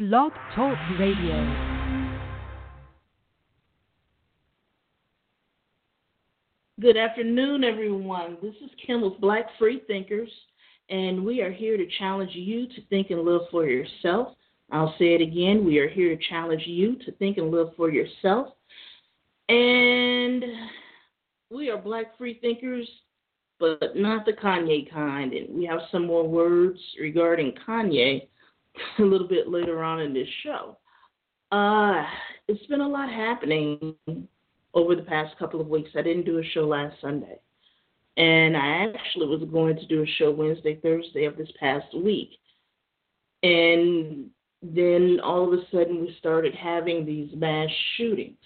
Blog Talk Radio. Good afternoon, everyone. This is Kim with Black Free Thinkers, and we are here to challenge you to think and live for yourself. I'll say it again. We are here to challenge you to think and live for yourself. And we are Black Free Thinkers, but not the Kanye kind. And we have some more words regarding Kanye a little bit later on in this show. Uh, it's been a lot happening over the past couple of weeks. I didn't do a show last Sunday. And I actually was going to do a show Wednesday, Thursday of this past week. And then all of a sudden we started having these mass shootings.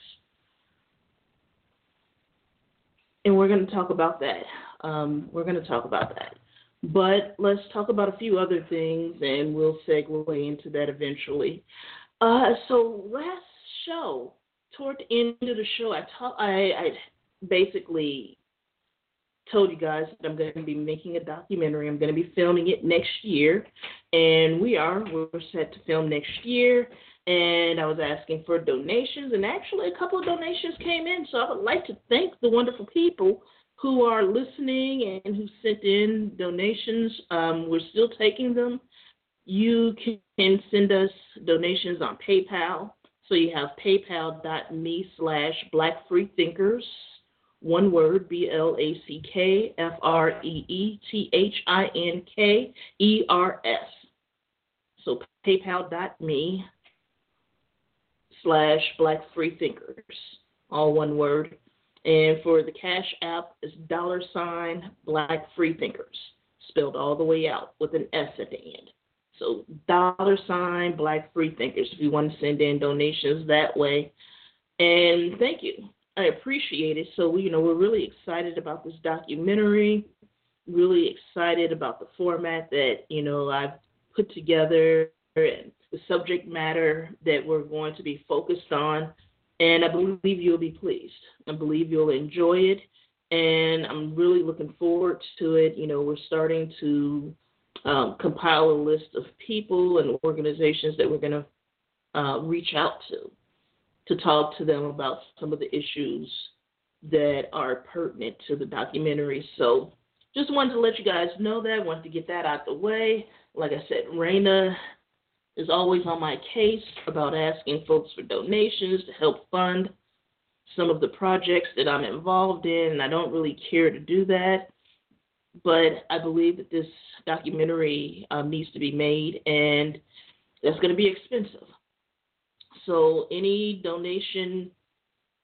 And we're going to talk about that. Um, we're going to talk about that. But let's talk about a few other things, and we'll segue into that eventually. Uh, so last show, toward the end of the show, I, ta- I, I basically told you guys that I'm going to be making a documentary. I'm going to be filming it next year, and we are. We're set to film next year. And I was asking for donations, and actually a couple of donations came in. So I would like to thank the wonderful people who are listening and who sent in donations. Um, we're still taking them. You can send us donations on PayPal. So you have paypal.me slash blackfreethinkers, one word, B L A C K F R E E T H I N K E R S. So paypal.me slash blackfreethinkers, all one word. And for the Cash App, it's dollar sign Black Free Thinkers, spelled all the way out with an S at the end. So dollar sign Black Free Thinkers if you want to send in donations that way. And thank you. I appreciate it. So you know we're really excited about this documentary. Really excited about the format that you know I've put together and the subject matter that we're going to be focused on and I believe you'll be pleased. I believe you'll enjoy it, and I'm really looking forward to it. You know, we're starting to um, compile a list of people and organizations that we're going to uh, reach out to to talk to them about some of the issues that are pertinent to the documentary. So, just wanted to let you guys know that. Wanted to get that out the way. Like I said, Raina is always on my case about asking folks for donations to help fund some of the projects that I'm involved in, and I don't really care to do that. But I believe that this documentary um, needs to be made, and that's going to be expensive. So any donation,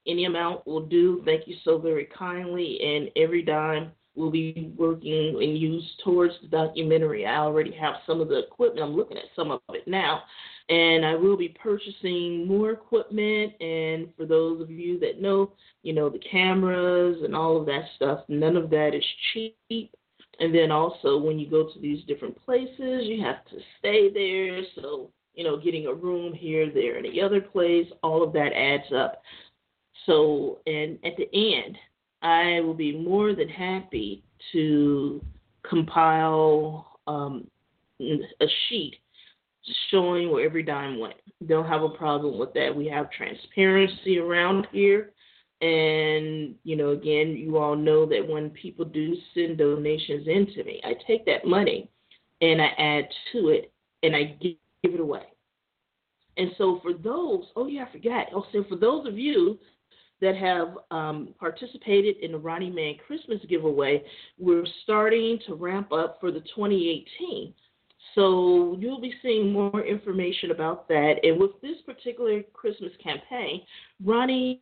any amount will do. Thank you so very kindly, and every dime will be working and used towards the documentary. I already have some of the equipment. I'm looking at some of it now. And I will be purchasing more equipment. And for those of you that know, you know, the cameras and all of that stuff, none of that is cheap. And then also, when you go to these different places, you have to stay there. So, you know, getting a room here, there, and the other place, all of that adds up. So, and at the end, I will be more than happy to compile um, a sheet showing where every dime went. Don't have a problem with that. We have transparency around here. And, you know, again, you all know that when people do send donations into me, I take that money and I add to it and I give it away. And so for those, oh yeah, I forgot. Also, for those of you that have um, participated in the Ronnie Man Christmas giveaway, we're starting to ramp up for the 2018. So you'll be seeing more information about that. And with this particular Christmas campaign, Ronnie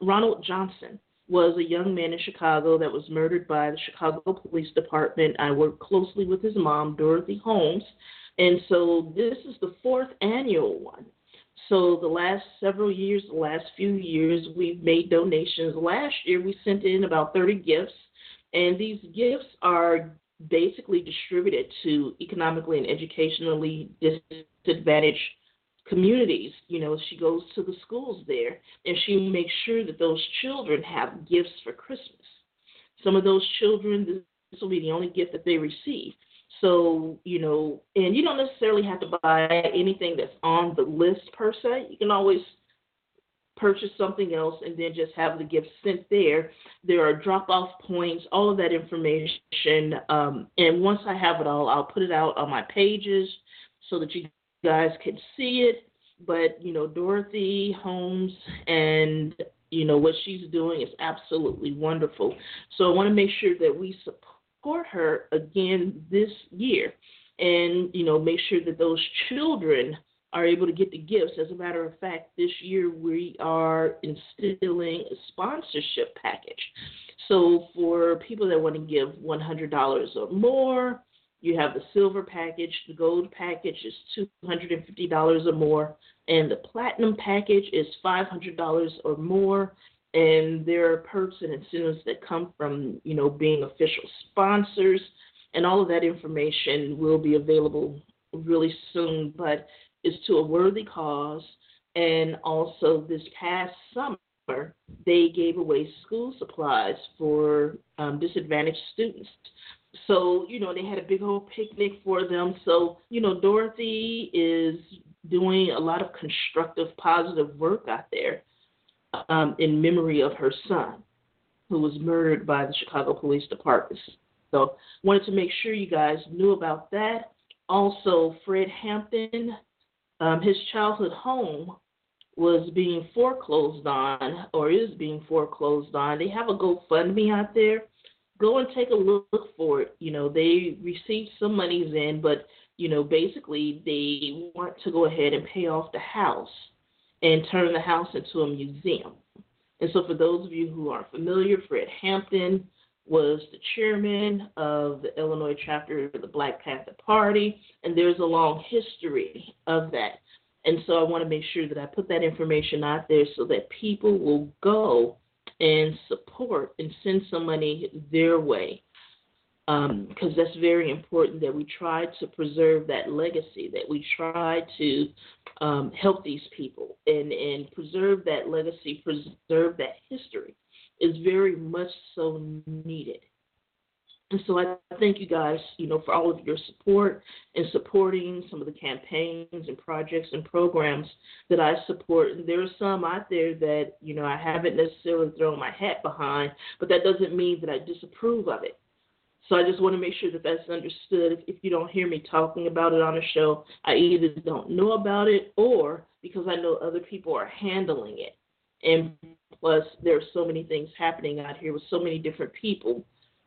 Ronald Johnson was a young man in Chicago that was murdered by the Chicago Police Department. I worked closely with his mom, Dorothy Holmes, And so this is the fourth annual one. So the last several years, the last few years, we've made donations. Last year, we sent in about 30 gifts, and these gifts are basically distributed to economically and educationally disadvantaged communities. You know, she goes to the schools there, and she makes sure that those children have gifts for Christmas. Some of those children, this will be the only gift that they receive. So, you know, and you don't necessarily have to buy anything that's on the list per se. You can always purchase something else and then just have the gift sent there. There are drop off points, all of that information. Um, and once I have it all, I'll put it out on my pages so that you guys can see it. But, you know, Dorothy Holmes and, you know, what she's doing is absolutely wonderful. So I want to make sure that we support support her again this year and, you know, make sure that those children are able to get the gifts. As a matter of fact, this year we are instilling a sponsorship package. So for people that want to give $100 or more, you have the silver package. The gold package is $250 or more, and the platinum package is $500 or more and there are perks and incentives that come from you know being official sponsors and all of that information will be available really soon but it's to a worthy cause. And also this past summer they gave away school supplies for um, disadvantaged students. So you know they had a big old picnic for them. So you know dorothy is doing a lot of constructive positive work out there um, in memory of her son, who was murdered by the Chicago Police Department. So, wanted to make sure you guys knew about that. Also, Fred Hampton, um, his childhood home was being foreclosed on, or is being foreclosed on. They have a GoFundMe out there. Go and take a look for it. You know, they received some monies in, but you know, basically they want to go ahead and pay off the house and turn the house into a museum. And so, for those of you who aren't familiar, Fred Hampton was the chairman of the Illinois chapter of the Black Panther Party, and there's a long history of that. And so, I want to make sure that I put that information out there so that people will go and support and send some money their way because um, that's very important that we try to preserve that legacy, that we try to um, help these people and, and preserve that legacy, preserve that history is very much so needed. And so I thank you guys, you know, for all of your support and supporting some of the campaigns and projects and programs that I support. And there are some out there that, you know, I haven't necessarily thrown my hat behind, but that doesn't mean that I disapprove of it. So I just want to make sure that that's understood. If, if you don't hear me talking about it on a show, I either don't know about it or because I know other people are handling it. And plus, there are so many things happening out here with so many different people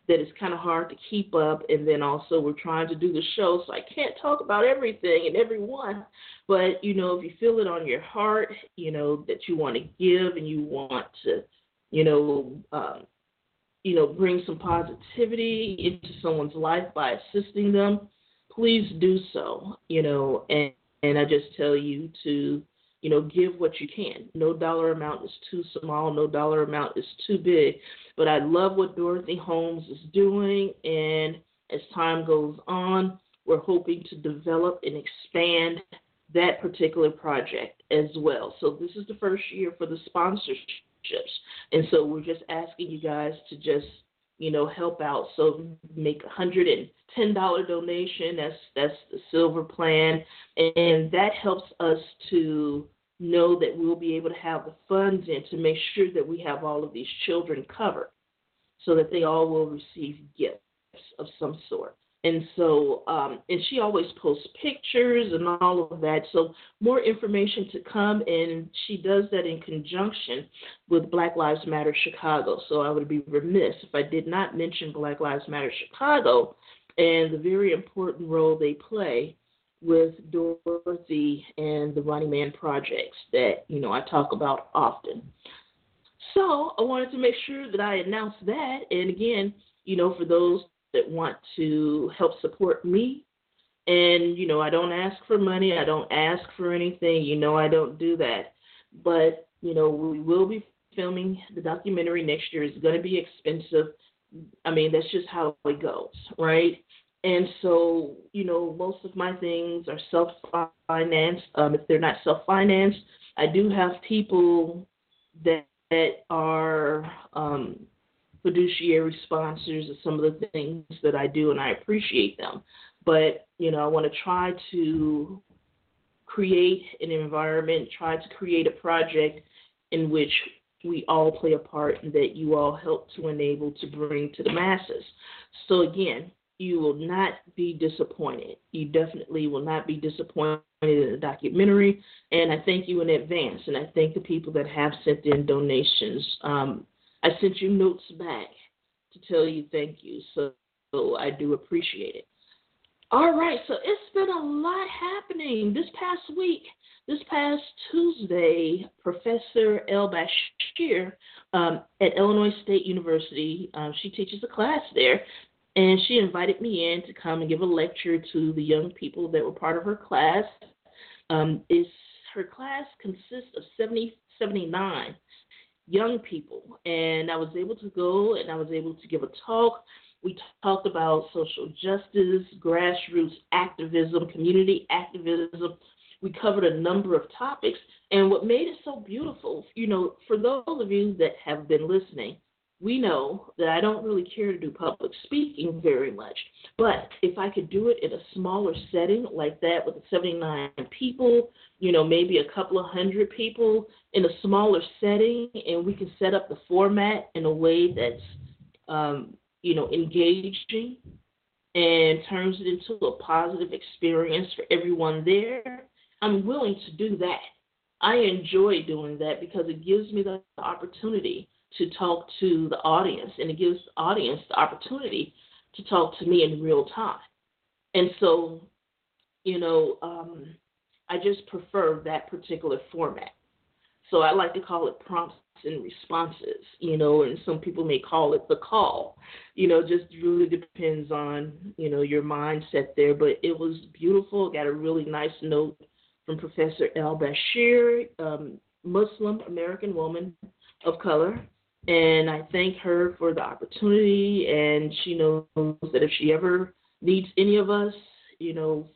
that it's kind of hard to keep up. And then also, we're trying to do the show, so I can't talk about everything and everyone. But, you know, if you feel it on your heart, you know, that you want to give and you want to, you know, um, you know, bring some positivity into someone's life by assisting them, please do so. You know, and and I just tell you to, you know, give what you can. No dollar amount is too small. No dollar amount is too big. But I love what Dorothy Holmes is doing, and as time goes on, we're hoping to develop and expand that particular project as well. So this is the first year for the sponsorship and so we're just asking you guys to just, you know, help out. So make a hundred and ten dollar donation. That's that's the silver plan, and that helps us to know that we'll be able to have the funds in to make sure that we have all of these children covered, so that they all will receive gifts of some sort. And so, um, and she always posts pictures and all of that. So, more information to come, and she does that in conjunction with Black Lives Matter Chicago. So, I would be remiss if I did not mention Black Lives Matter Chicago and the very important role they play with Dorothy and the Ronnie Man projects that, you know, I talk about often. So, I wanted to make sure that I announced that. And again, you know, for those that want to help support me And, you know, I don't ask for money. I don't ask for anything. You know, I don't do that. But, you know, we will be filming the documentary next year. It's going to be expensive. I mean, that's just how it goes, right? And so, you know, most of my things are self financed. Um, if they're not self financed, I do have people that, that are um, fiduciary sponsors of some of the things that I do, and I appreciate them. But, you know, I want to try to create an environment, try to create a project in which we all play a part and that you all help to enable to bring to the masses. So, again, you will not be disappointed. You definitely will not be disappointed in the documentary. And I thank you in advance. And I thank the people that have sent in donations. Um, I sent you notes back to tell you thank you. So, so I do appreciate it. All right, so it's been a lot happening this past week. This past Tuesday, Professor El Bashir um, at Illinois State University, um, she teaches a class there, and she invited me in to come and give a lecture to the young people that were part of her class. Um, is her class consists of 70, 79 young people, and I was able to go and I was able to give a talk. We talked about social justice, grassroots activism, community activism. We covered a number of topics, and what made it so beautiful, you know, for those of you that have been listening, we know that I don't really care to do public speaking very much. But if I could do it in a smaller setting like that with 79 people, you know, maybe a couple of hundred people in a smaller setting, and we can set up the format in a way that's, um, you know, engaging and turns it into a positive experience for everyone there, I'm willing to do that. I enjoy doing that because it gives me the opportunity to talk to the audience, and it gives the audience the opportunity to talk to me in real time. And so, you know, um, I just prefer that particular format. So I like to call it prompts and responses, you know, and some people may call it the call. You know, just really depends on, you know, your mindset there. But it was beautiful. Got a really nice note from Professor El Bashir, um, Muslim American woman of color, and I thank her for the opportunity. And she knows that if she ever needs any of us, you know,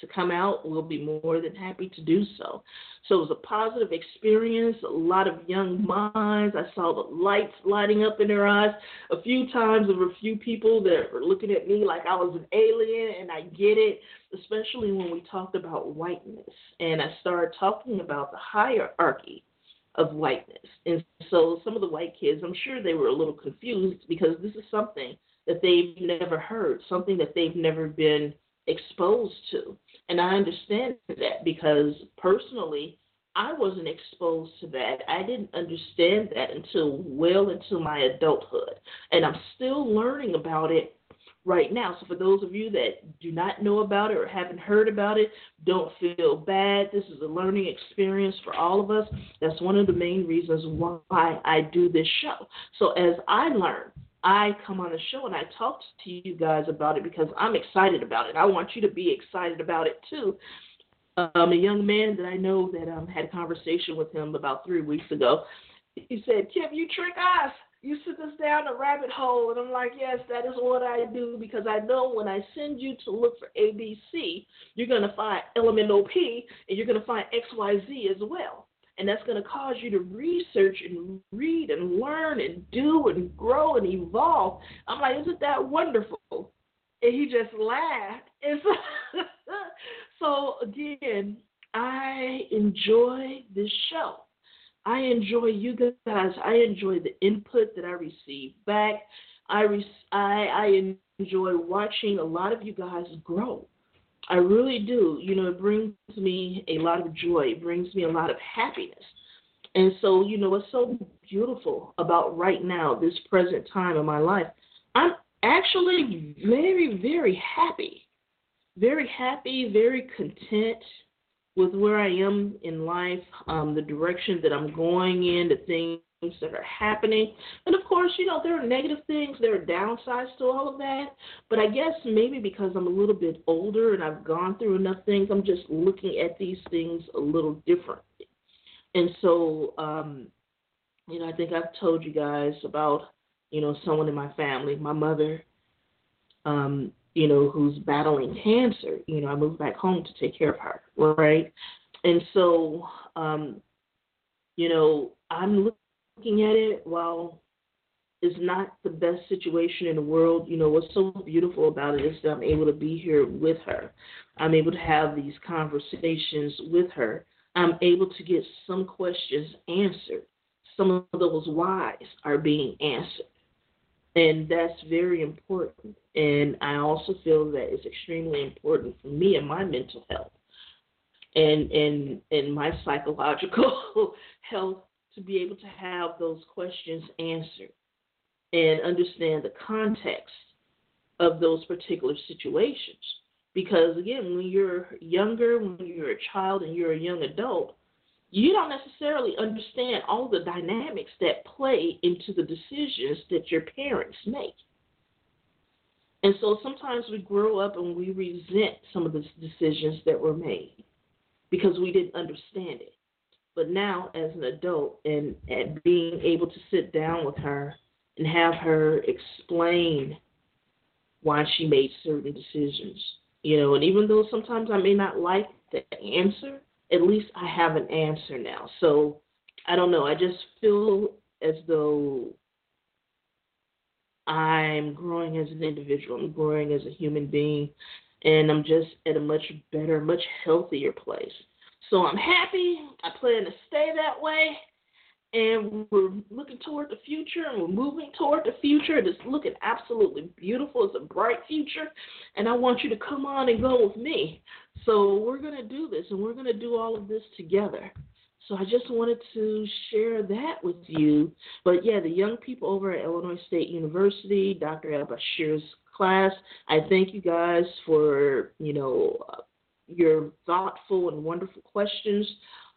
to come out, we'll be more than happy to do so. So it was a positive experience, a lot of young minds. I saw the lights lighting up in their eyes. A few times there were a few people that were looking at me like I was an alien, and I get it, especially when we talked about whiteness. And I started talking about the hierarchy of whiteness. And so some of the white kids, I'm sure they were a little confused because this is something that they've never heard, something that they've never been exposed to. And I understand that because personally, I wasn't exposed to that. I didn't understand that until well into my adulthood. And I'm still learning about it right now. So for those of you that do not know about it or haven't heard about it, don't feel bad. This is a learning experience for all of us. That's one of the main reasons why I do this show. So as I learn, I come on the show and I talk to you guys about it because I'm excited about it. I want you to be excited about it too. Um, a young man that I know that um, had a conversation with him about three weeks ago. He said, Kim, you trick us you sent us down a rabbit hole. And I'm like, yes, that is what I do because I know when I send you to look for ABC, you're going to find element OP and you're going to find XYZ as well. And that's going to cause you to research and read and learn and do and grow and evolve. I'm like, isn't that wonderful? And he just laughed. And so, so again, I enjoy this show I enjoy you guys. I enjoy the input that I receive back. I, re- I I enjoy watching a lot of you guys grow. I really do. You know, it brings me a lot of joy. It brings me a lot of happiness. And so, you know, what's so beautiful about right now, this present time in my life, I'm actually very, very happy. Very happy, very content with where I am in life, um, the direction that I'm going in, the things that are happening. And of course, you know, there are negative things, there are downsides to all of that. But I guess maybe because I'm a little bit older and I've gone through enough things, I'm just looking at these things a little differently. And so, um, you know, I think I've told you guys about, you know, someone in my family, my mother, um, you know, who's battling cancer. You know, I moved back home to take care of her, right? And so, um, you know, I'm looking at it while it's not the best situation in the world. You know, what's so beautiful about it is that I'm able to be here with her. I'm able to have these conversations with her. I'm able to get some questions answered. Some of those whys are being answered. And that's very important. And I also feel that it's extremely important for me and my mental health and and and my psychological health to be able to have those questions answered and understand the context of those particular situations. Because again, when you're younger, when you're a child and you're a young adult, you don't necessarily understand all the dynamics that play into the decisions that your parents make. And so sometimes we grow up and we resent some of the decisions that were made because we didn't understand it. But now, as an adult, and, and being able to sit down with her and have her explain why she made certain decisions, you know, and even though sometimes I may not like the answer, at least I have an answer now. So I don't know. I just feel as though I'm growing as an individual. I'm growing as a human being and I'm just at a much better, much healthier place. So I'm happy. I plan to stay that way. And we're looking toward the future and we're moving toward the future. It's looking absolutely beautiful. It's a bright future. And I want you to come on and go with me. So we're going to do this and we're going to do all of this together. So I just wanted to share that with you. But yeah, the young people over at Illinois State University, Dr. El Bashir's class. I thank you guys for, you know, your thoughtful and wonderful questions.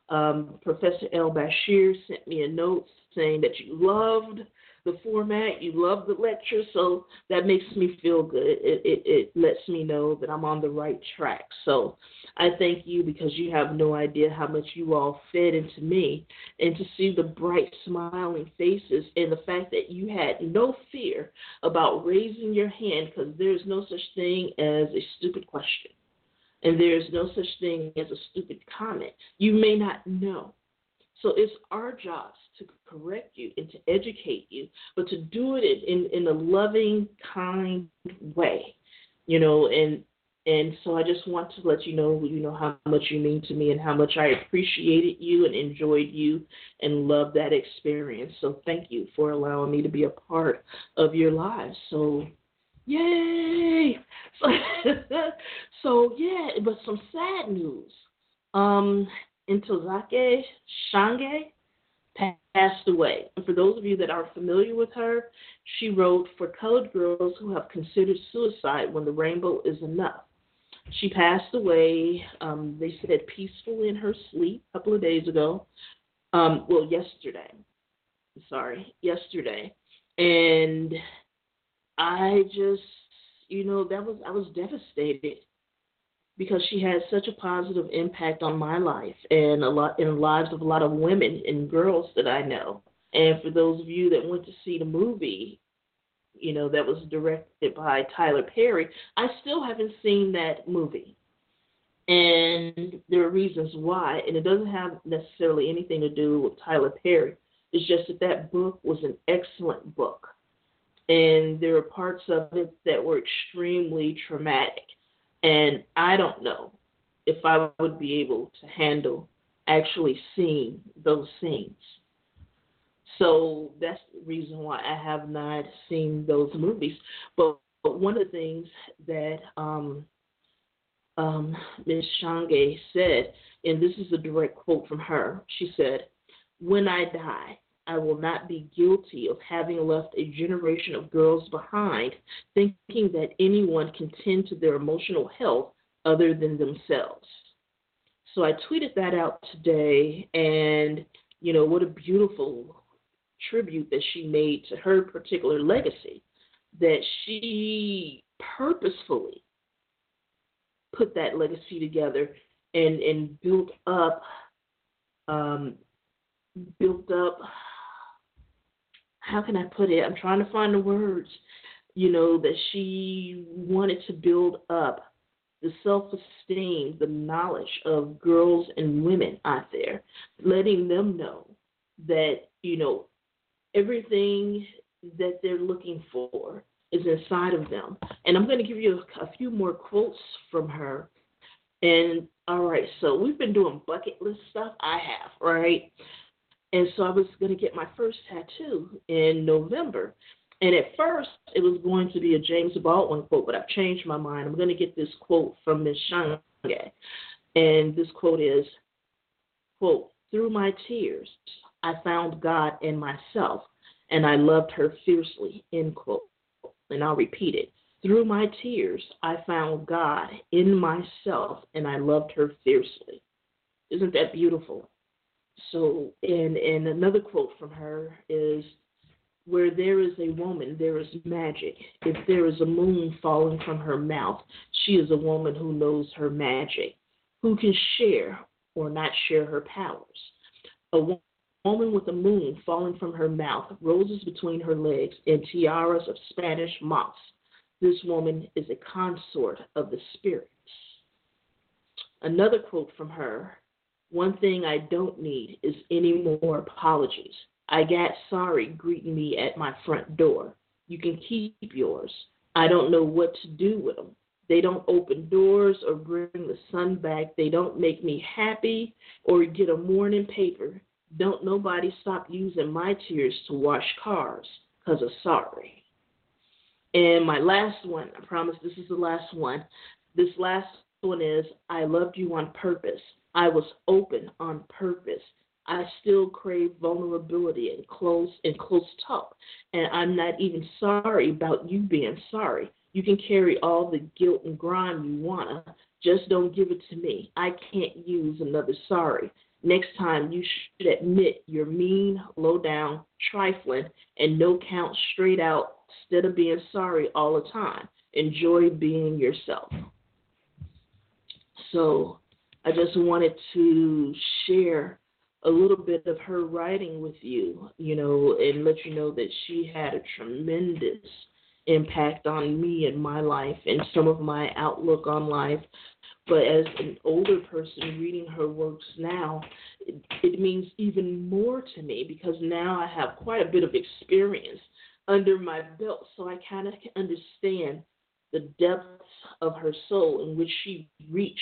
Um, Professor El Bashir sent me a note saying that you loved the format, you love the lecture, so that makes me feel good. It, it, it lets me know that I'm on the right track. So I thank you because you have no idea how much you all fed into me and to see the bright, smiling faces and the fact that you had no fear about raising your hand because there's no such thing as a stupid question. And there's no such thing as a stupid comment. You may not know. So it's our jobs to correct you and to educate you, but to do it in, in a loving, kind way. You know, and and so I just want to let you know, you know, how much you mean to me and how much I appreciated you and enjoyed you and loved that experience. So thank you for allowing me to be a part of your lives. So yay! So, so yeah, but some sad news. Um, Ntozake Shange passed away. And for those of you that are familiar with her, she wrote for colored girls who have considered suicide when the rainbow is enough. She passed away, um, they said, peacefully in her sleep a couple of days ago. Um, well, yesterday. Sorry, yesterday. And I just, you know, that was, I was devastated because she had such a positive impact on my life and a lot in the lives of a lot of women and girls that I know. And for those of you that went to see the movie, you know, that was directed by Tyler Perry, I still haven't seen that movie. And there are reasons why, and it doesn't have necessarily anything to do with Tyler Perry. It's just that that book was an excellent book. And there are parts of it that were extremely traumatic and I don't know if I would be able to handle actually seeing those scenes. So that's the reason why I have not seen those movies. But, but one of the things that um, um, Ms. Shange said, and this is a direct quote from her, she said, When I die, I will not be guilty of having left a generation of girls behind thinking that anyone can tend to their emotional health other than themselves. So I tweeted that out today, and you know, what a beautiful tribute that she made to her particular legacy, that she purposefully put that legacy together and and built up um, built up how can I put it? I'm trying to find the words. You know, that she wanted to build up the self esteem, the knowledge of girls and women out there, letting them know that, you know, everything that they're looking for is inside of them. And I'm going to give you a, a few more quotes from her. And all right, so we've been doing bucket list stuff. I have, right? And so I was going to get my first tattoo in November. And at first, it was going to be a James Baldwin quote, but I've changed my mind. I'm going to get this quote from Ms. Shange. And this quote is, quote, through my tears, I found God in myself, and I loved her fiercely, end quote. And I'll repeat it. Through my tears, I found God in myself, and I loved her fiercely. Isn't that beautiful? So, and, and another quote from her is, where there is a woman, there is magic. If there is a moon falling from her mouth, she is a woman who knows her magic, who can share or not share her powers. A woman with a moon falling from her mouth, roses between her legs, and tiaras of Spanish moss. This woman is a consort of the spirits. Another quote from her One thing I don't need is any more apologies. I got sorry greeting me at my front door. You can keep yours. I don't know what to do with them. They don't open doors or bring the sun back. They don't make me happy or get a morning paper. Don't nobody stop using my tears to wash cars because of sorry. And my last one, I promise this is the last one. This last one is I loved you on purpose. I was open on purpose. I still crave vulnerability and close and close talk. And I'm not even sorry about you being sorry. You can carry all the guilt and grime you wanna. Just don't give it to me. I can't use another sorry. Next time you should admit you're mean, low down, trifling, and no count straight out instead of being sorry all the time. Enjoy being yourself. So I just wanted to share a little bit of her writing with you, you know, and let you know that she had a tremendous impact on me and my life and some of my outlook on life. But as an older person reading her works now, it, it means even more to me because now I have quite a bit of experience under my belt, so I kind of can understand the depths of her soul in which she reached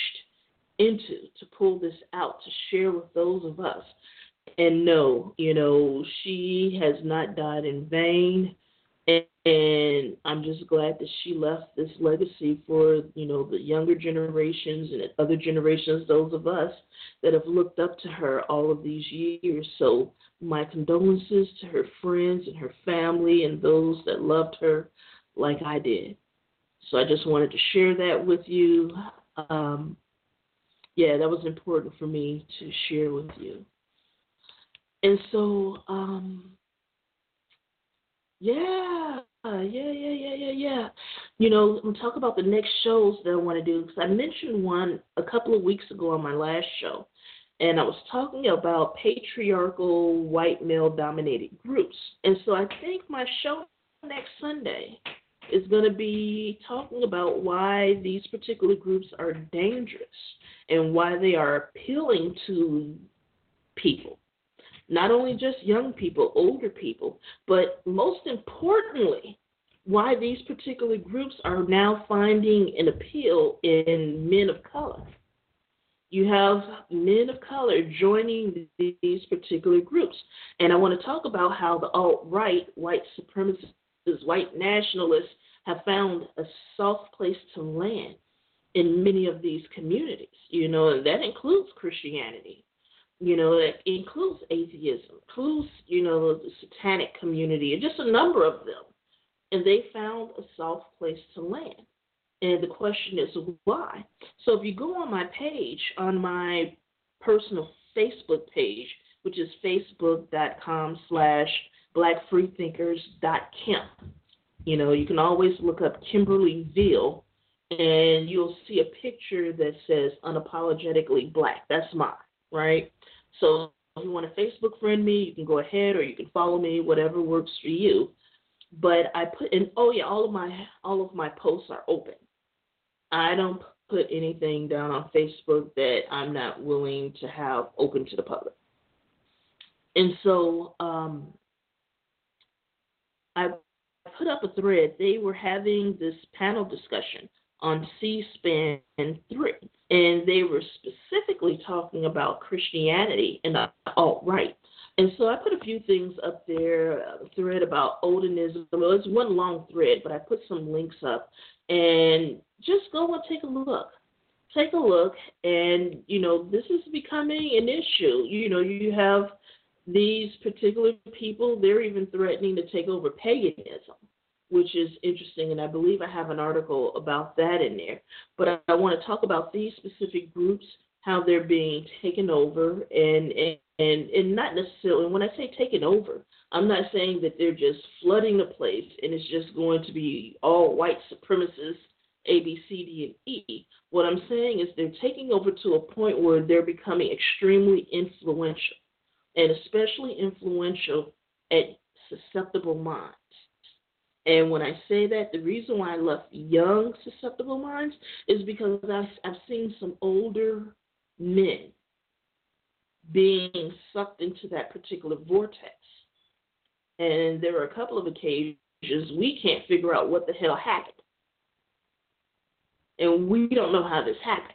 into to pull this out to share with those of us. And no, you know, she has not died in vain. And, I'm just glad that she left this legacy for, you know, the younger generations and other generations, those of us that have looked up to her all of these years. So my condolences to her friends and her family and those that loved her like I did. So I just wanted to share that with you. Um, yeah, that was important for me to share with you. And so, um, yeah, yeah, yeah, yeah, yeah, yeah. You know, we'll talk about the next shows that I want to do because I mentioned one a couple of weeks ago on my last show, and I was talking about patriarchal white male dominated groups. And so I think my show next Sunday is going to be talking about why these particular groups are dangerous and why they are appealing to people. Not only just young people, older people, but most importantly, why these particular groups are now finding an appeal in men of color. You have men of color joining these particular groups. And I want to talk about how the alt right, white supremacists, white nationalists have found a soft place to land in many of these communities. You know, and that includes Christianity. You know, that includes atheism, includes, you know, the satanic community, and just a number of them. And they found a soft place to land. And the question is why? So if you go on my page, on my personal Facebook page, which is facebook.com slash blackfreethinkers.camp. You know, you can always look up Kimberly Veal and you'll see a picture that says unapologetically black. That's mine, right? So if you want to Facebook friend me, you can go ahead or you can follow me, whatever works for you. But I put in oh yeah, all of my all of my posts are open. I don't put anything down on Facebook that I'm not willing to have open to the public. And so um, I put up a thread. They were having this panel discussion on C SPAN 3, and they were specifically talking about Christianity and the alt right. And so I put a few things up there, a thread about Odinism. Well, it's one long thread, but I put some links up. And just go and take a look. Take a look, and you know this is becoming an issue. You know, you have these particular people; they're even threatening to take over paganism, which is interesting. And I believe I have an article about that in there. But I, I want to talk about these specific groups, how they're being taken over, and and and, and not necessarily. When I say taken over, I'm not saying that they're just flooding the place and it's just going to be all white supremacists a, B, C, D, and E. What I'm saying is they're taking over to a point where they're becoming extremely influential, and especially influential at susceptible minds. And when I say that, the reason why I left young susceptible minds is because I've, I've seen some older men being sucked into that particular vortex. And there are a couple of occasions we can't figure out what the hell happened and we don't know how this happened.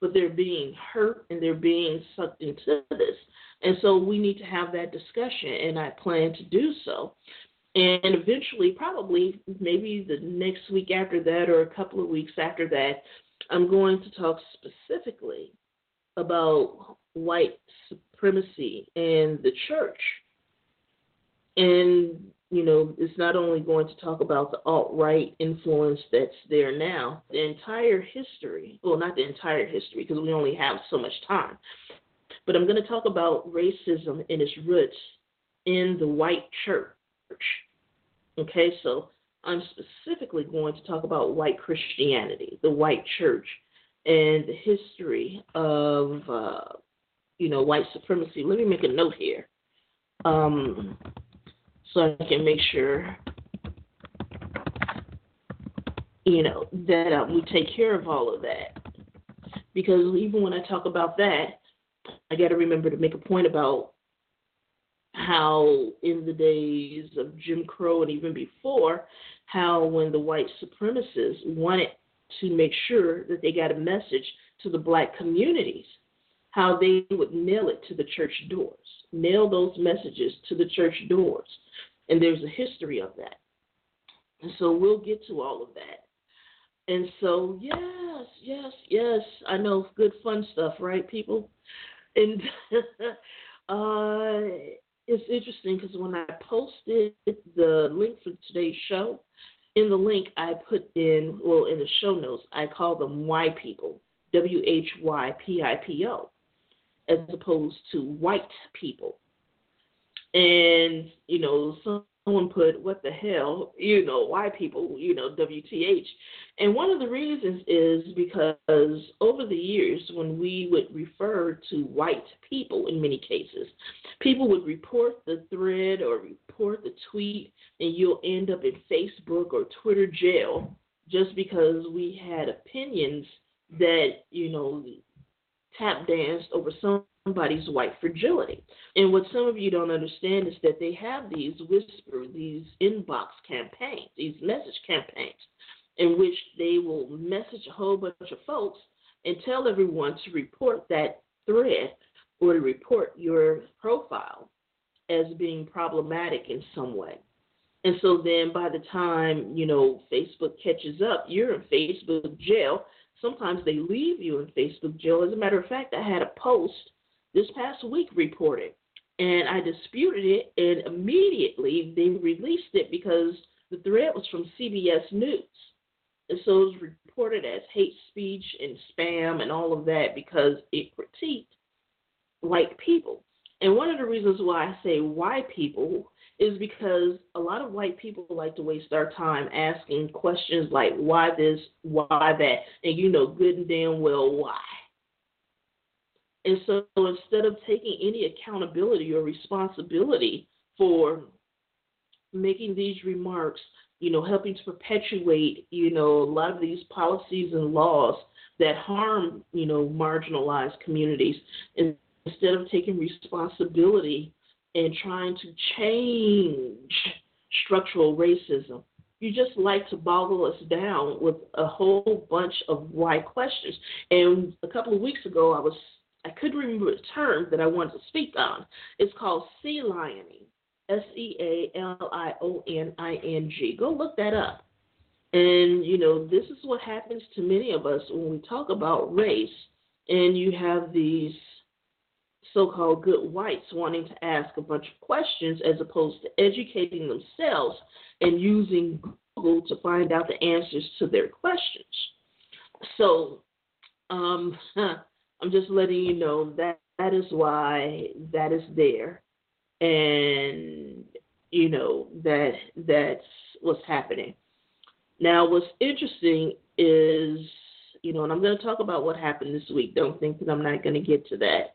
But they're being hurt and they're being sucked into this. And so we need to have that discussion, and I plan to do so. And eventually, probably maybe the next week after that or a couple of weeks after that, I'm going to talk specifically about white supremacy and the church. And you know, it's not only going to talk about the alt right influence that's there now, the entire history, well, not the entire history because we only have so much time, but I'm going to talk about racism and its roots in the white church. Okay, so I'm specifically going to talk about white Christianity, the white church, and the history of, uh, you know, white supremacy. Let me make a note here. Um, so I can make sure, you know, that uh, we take care of all of that. Because even when I talk about that, I got to remember to make a point about how in the days of Jim Crow and even before, how when the white supremacists wanted to make sure that they got a message to the black communities, how they would nail it to the church doors, nail those messages to the church doors. And there's a history of that. And so we'll get to all of that. And so, yes, yes, yes, I know good fun stuff, right, people? And uh, it's interesting because when I posted the link for today's show, in the link I put in, well, in the show notes, I call them Y people, W H Y P I P O, as opposed to white people. And, you know, someone put, what the hell, you know, why people, you know, WTH. And one of the reasons is because over the years, when we would refer to white people in many cases, people would report the thread or report the tweet, and you'll end up in Facebook or Twitter jail just because we had opinions that, you know, tap danced over somebody's white fragility. And what some of you don't understand is that they have these whisper, these inbox campaigns, these message campaigns, in which they will message a whole bunch of folks and tell everyone to report that thread or to report your profile as being problematic in some way. And so then by the time, you know, Facebook catches up, you're in Facebook jail. Sometimes they leave you in Facebook jail. As a matter of fact, I had a post this past week reported. And I disputed it, and immediately they released it because the thread was from CBS News. And so it was reported as hate speech and spam and all of that because it critiqued white people. And one of the reasons why I say white people is because a lot of white people like to waste our time asking questions like why this, why that, and you know good and damn well why. And so instead of taking any accountability or responsibility for making these remarks, you know, helping to perpetuate, you know, a lot of these policies and laws that harm, you know, marginalized communities, instead of taking responsibility and trying to change structural racism. You just like to boggle us down with a whole bunch of why questions. And a couple of weeks ago, I was I couldn't remember the term that I wanted to speak on. It's called sea lioning. S E A L I O N I N G. Go look that up. And, you know, this is what happens to many of us when we talk about race, and you have these so called good whites wanting to ask a bunch of questions as opposed to educating themselves and using Google to find out the answers to their questions. So, um, I'm just letting you know that that is why that is there, and you know that that's what's happening. Now, what's interesting is, you know, and I'm going to talk about what happened this week. Don't think that I'm not going to get to that.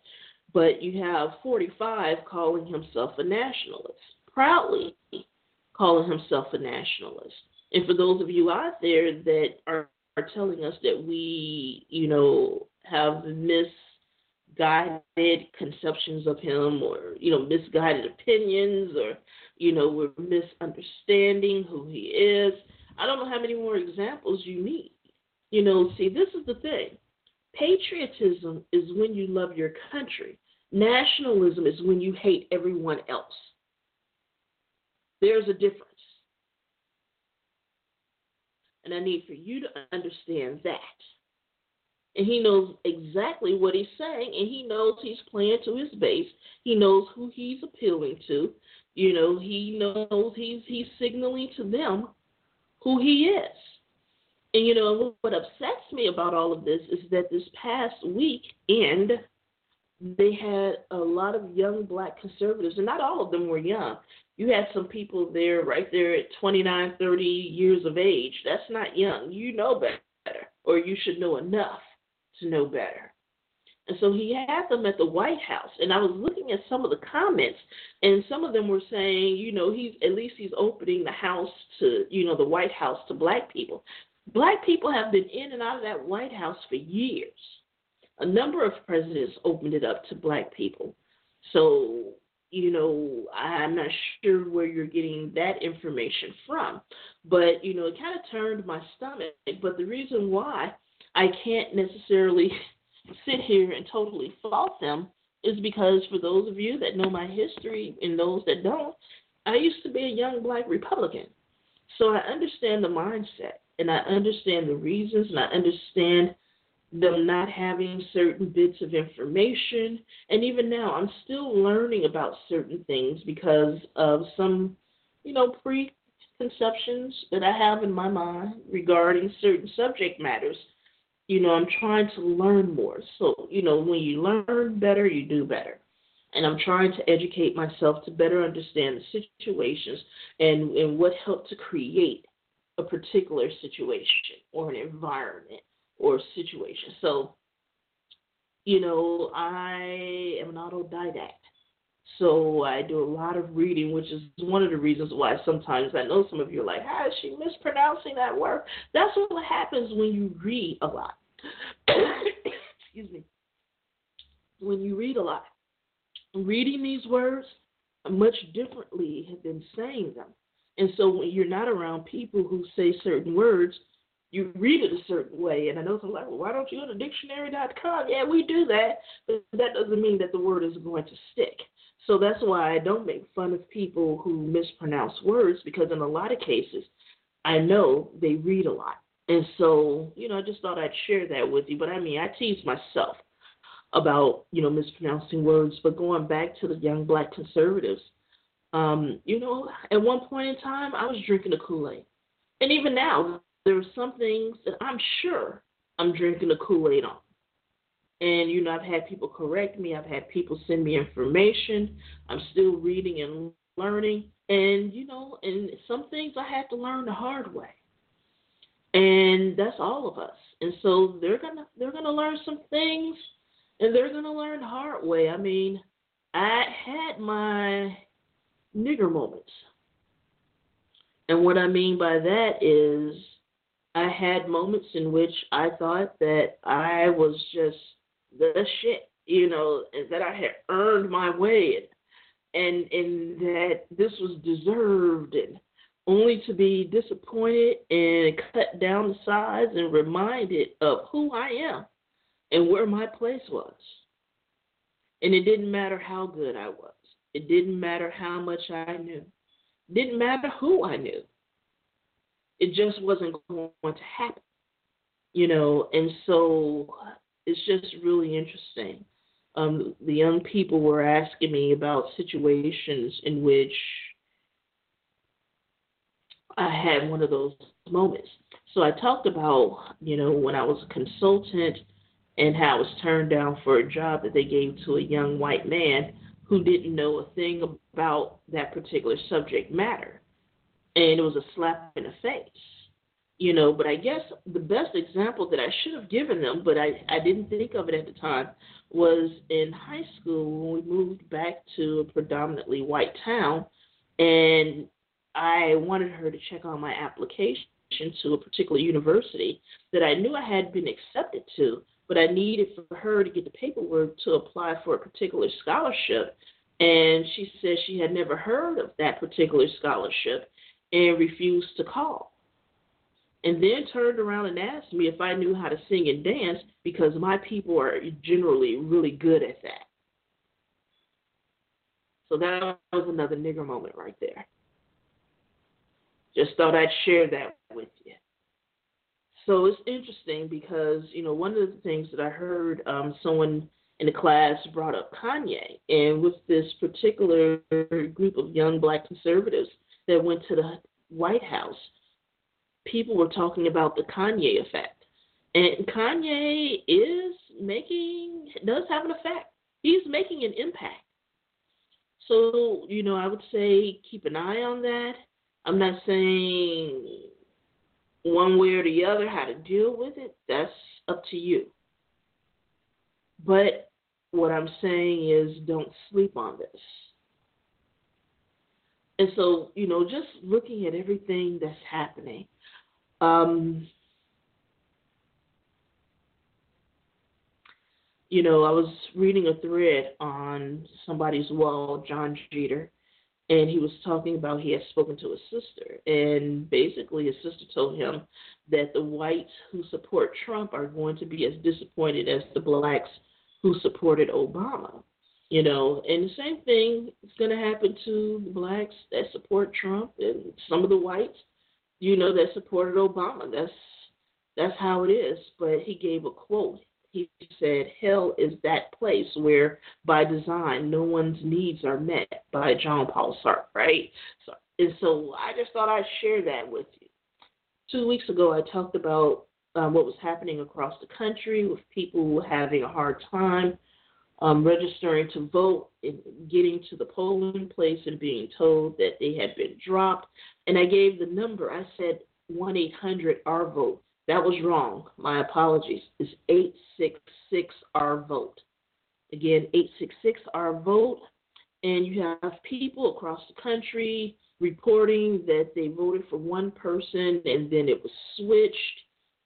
But you have 45 calling himself a nationalist, proudly calling himself a nationalist. And for those of you out there that are, are telling us that we, you know, have misguided conceptions of him or, you know, misguided opinions or, you know, we're misunderstanding who he is, I don't know how many more examples you need. You know, see, this is the thing. Patriotism is when you love your country. Nationalism is when you hate everyone else. There's a difference. And I need for you to understand that. And he knows exactly what he's saying, and he knows he's playing to his base. He knows who he's appealing to. You know, he knows he's he's signaling to them who he is. And you know what upsets me about all of this is that this past weekend they had a lot of young black conservatives, and not all of them were young. You had some people there right there at 29, 30 years of age. That's not young. You know better, or you should know enough to know better. And so he had them at the White House, and I was looking at some of the comments, and some of them were saying, you know, he's at least he's opening the house to, you know, the White House to black people. Black people have been in and out of that White House for years. A number of presidents opened it up to black people. So, you know, I'm not sure where you're getting that information from, but, you know, it kind of turned my stomach. But the reason why I can't necessarily sit here and totally fault them is because for those of you that know my history and those that don't, I used to be a young black Republican. So I understand the mindset and I understand the reasons and I understand them not having certain bits of information. And even now, I'm still learning about certain things because of some, you know, preconceptions that I have in my mind regarding certain subject matters you know, I'm trying to learn more. So, you know, when you learn better, you do better. And I'm trying to educate myself to better understand the situations and, and what helped to create a particular situation or an environment or situation. So, you know, I am an autodidact. So I do a lot of reading, which is one of the reasons why sometimes I know some of you are like, how is she mispronouncing that word? That's what happens when you read a lot. Excuse me. When you read a lot, reading these words much differently than saying them. And so when you're not around people who say certain words, you read it a certain way. And I know some like, well, why don't you go to dictionary.com? Yeah, we do that, but that doesn't mean that the word is going to stick. So that's why I don't make fun of people who mispronounce words because in a lot of cases, I know they read a lot. And so, you know, I just thought I'd share that with you. But I mean, I tease myself about, you know, mispronouncing words. But going back to the young black conservatives, um, you know, at one point in time, I was drinking the Kool Aid. And even now, there are some things that I'm sure I'm drinking the Kool Aid on. And, you know, I've had people correct me, I've had people send me information. I'm still reading and learning. And, you know, and some things I had to learn the hard way. And that's all of us. And so they're gonna they're gonna learn some things and they're gonna learn the hard way. I mean, I had my nigger moments. And what I mean by that is I had moments in which I thought that I was just the shit, you know, and that I had earned my way and and that this was deserved and only to be disappointed and cut down the size and reminded of who I am and where my place was. And it didn't matter how good I was. It didn't matter how much I knew. It didn't matter who I knew. It just wasn't going to happen. You know, and so it's just really interesting. Um, the young people were asking me about situations in which I had one of those moments. So I talked about, you know, when I was a consultant and how I was turned down for a job that they gave to a young white man who didn't know a thing about that particular subject matter. And it was a slap in the face, you know. But I guess the best example that I should have given them, but I, I didn't think of it at the time, was in high school when we moved back to a predominantly white town. And I wanted her to check on my application to a particular university that I knew I had been accepted to, but I needed for her to get the paperwork to apply for a particular scholarship. And she said she had never heard of that particular scholarship and refused to call. And then turned around and asked me if I knew how to sing and dance because my people are generally really good at that. So that was another nigger moment right there. Just thought I'd share that with you. So it's interesting because, you know, one of the things that I heard um, someone in the class brought up Kanye. And with this particular group of young black conservatives that went to the White House, people were talking about the Kanye effect. And Kanye is making, does have an effect. He's making an impact. So, you know, I would say keep an eye on that. I'm not saying one way or the other how to deal with it. That's up to you. But what I'm saying is don't sleep on this. And so, you know, just looking at everything that's happening, um, you know, I was reading a thread on somebody's wall, John Jeter, and he was talking about he had spoken to his sister and basically his sister told him that the whites who support Trump are going to be as disappointed as the blacks who supported Obama. You know, and the same thing is going to happen to the blacks that support Trump and some of the whites, you know, that supported Obama. That's that's how it is. But he gave a quote he said, Hell is that place where, by design, no one's needs are met by John Paul Sartre, right? So, and so I just thought I'd share that with you. Two weeks ago, I talked about um, what was happening across the country with people having a hard time um, registering to vote and getting to the polling place and being told that they had been dropped. And I gave the number. I said 1 800 R vote. That was wrong. My apologies. It's 866 R vote. Again, 866 R vote. And you have people across the country reporting that they voted for one person and then it was switched.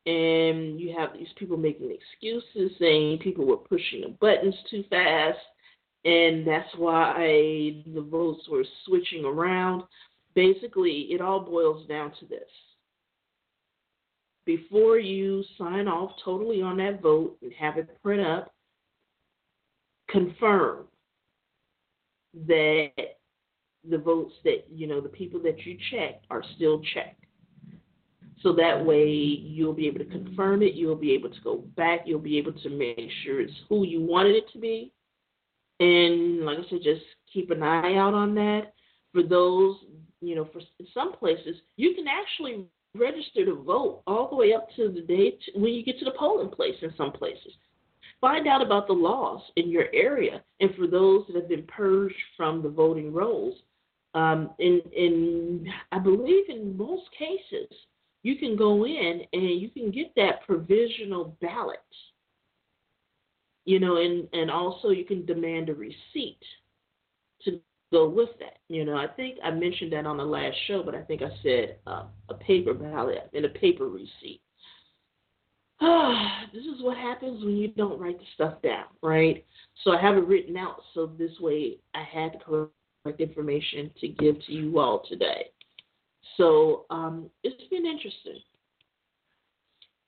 And you have these people making excuses saying people were pushing the buttons too fast. And that's why the votes were switching around. Basically, it all boils down to this before you sign off totally on that vote and have it print up, confirm that the votes that, you know, the people that you checked are still checked. So that way you'll be able to confirm it, you'll be able to go back, you'll be able to make sure it's who you wanted it to be. And like I said, just keep an eye out on that. For those, you know, for some places, you can actually register to vote all the way up to the day when you get to the polling place in some places. Find out about the laws in your area, and for those that have been purged from the voting rolls, um, in in I believe in most cases, you can go in and you can get that provisional ballot. You know, and and also you can demand a receipt to go with that. You know, I think I mentioned that on the last show, but I think I said uh, a paper ballot and a paper receipt. this is what happens when you don't write the stuff down, right? So I have it written out so this way I had the correct information to give to you all today. So um, it's been interesting.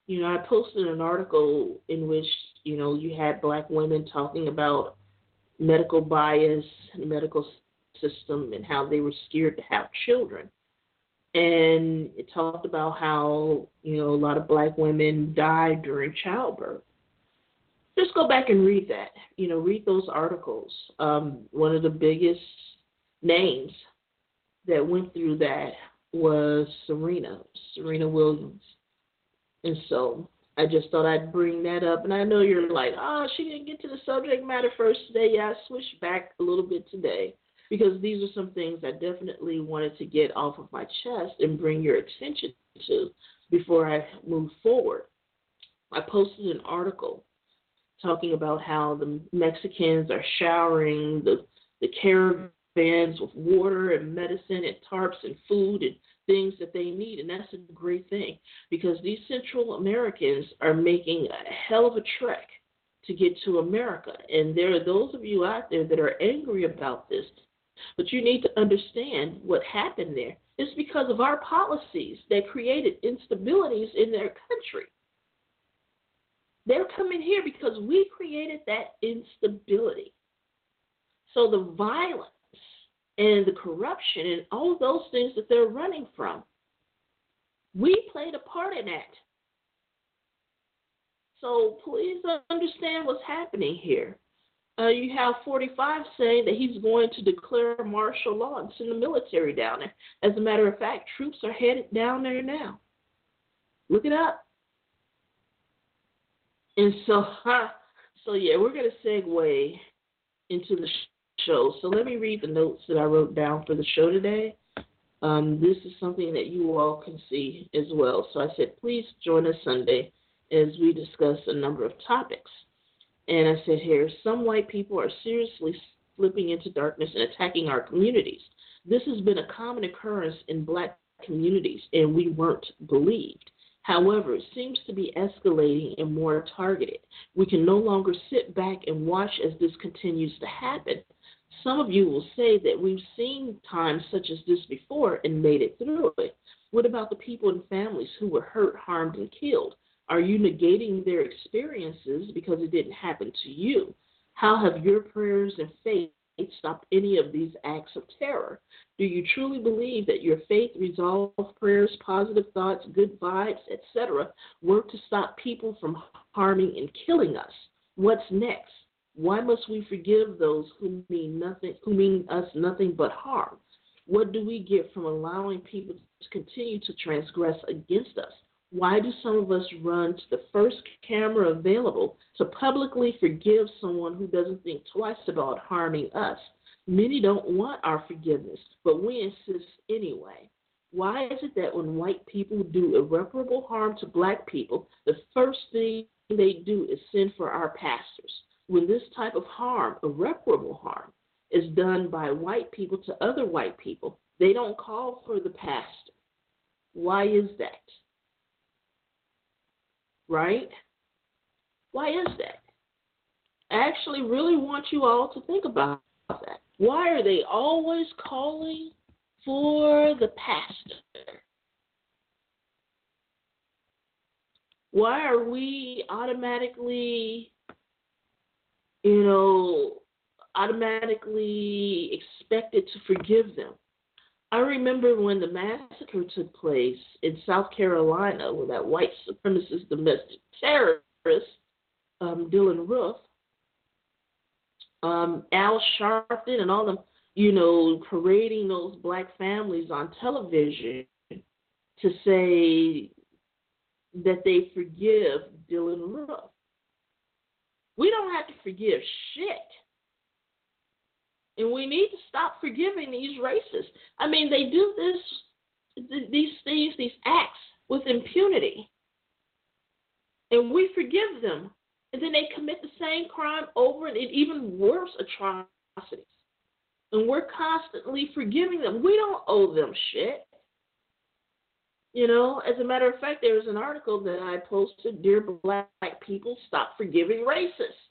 You know, I posted an article in which, you know, you had black women talking about medical bias, medical system, and how they were scared to have children. And it talked about how, you know, a lot of black women died during childbirth. Just go back and read that. You know, read those articles. Um, one of the biggest names that went through that was Serena, Serena Williams. And so I just thought I'd bring that up. And I know you're like, oh, she didn't get to the subject matter first today. Yeah, I switched back a little bit today because these are some things I definitely wanted to get off of my chest and bring your attention to before I move forward. I posted an article talking about how the Mexicans are showering the the caravans with water and medicine and tarps and food and things that they need. And that's a great thing because these Central Americans are making a hell of a trek to get to America. And there are those of you out there that are angry about this but you need to understand what happened there. It's because of our policies that created instabilities in their country. They're coming here because we created that instability. So the violence and the corruption and all those things that they're running from, we played a part in that. So please understand what's happening here uh, you have 45 saying that he's going to declare martial law and send the military down there. As a matter of fact, troops are headed down there now. Look it up. And so, huh, so yeah, we're going to segue into the show. So let me read the notes that I wrote down for the show today. Um, this is something that you all can see as well. So I said, please join us Sunday as we discuss a number of topics. And I said here, some white people are seriously slipping into darkness and attacking our communities. This has been a common occurrence in black communities, and we weren't believed. However, it seems to be escalating and more targeted. We can no longer sit back and watch as this continues to happen. Some of you will say that we've seen times such as this before and made it through it. What about the people and families who were hurt, harmed, and killed? Are you negating their experiences because it didn't happen to you? How have your prayers and faith stopped any of these acts of terror? Do you truly believe that your faith, resolve, prayers, positive thoughts, good vibes, etc., work to stop people from harming and killing us? What's next? Why must we forgive those who mean nothing who mean us nothing but harm? What do we get from allowing people to continue to transgress against us? Why do some of us run to the first camera available to publicly forgive someone who doesn't think twice about harming us? Many don't want our forgiveness, but we insist anyway. Why is it that when white people do irreparable harm to black people, the first thing they do is send for our pastors? When this type of harm, irreparable harm, is done by white people to other white people, they don't call for the pastor. Why is that? right? Why is that? I actually really want you all to think about that. Why are they always calling for the pastor? Why are we automatically, you know, automatically expected to forgive them? I remember when the massacre took place in South Carolina with that white supremacist domestic terrorist, um, Dylann Roof, um, Al Sharpton, and all them, you know, parading those black families on television to say that they forgive Dylann Roof. We don't have to forgive shit. And we need to stop forgiving these racists. I mean, they do this, these things, these acts with impunity. And we forgive them. And then they commit the same crime over and even worse atrocities. And we're constantly forgiving them. We don't owe them shit. You know, as a matter of fact, there was an article that I posted Dear Black People, Stop Forgiving Racists.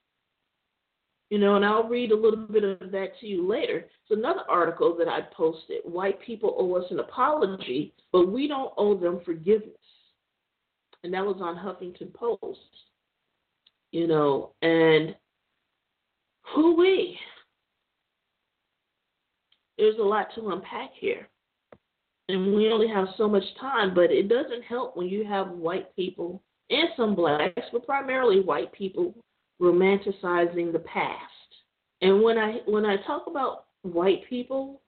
You know, and I'll read a little bit of that to you later. It's another article that I posted. White people owe us an apology, but we don't owe them forgiveness. And that was on Huffington Post. You know, and who we? There's a lot to unpack here. And we only have so much time, but it doesn't help when you have white people and some blacks, but primarily white people romanticizing the past. And when I when I talk about white people,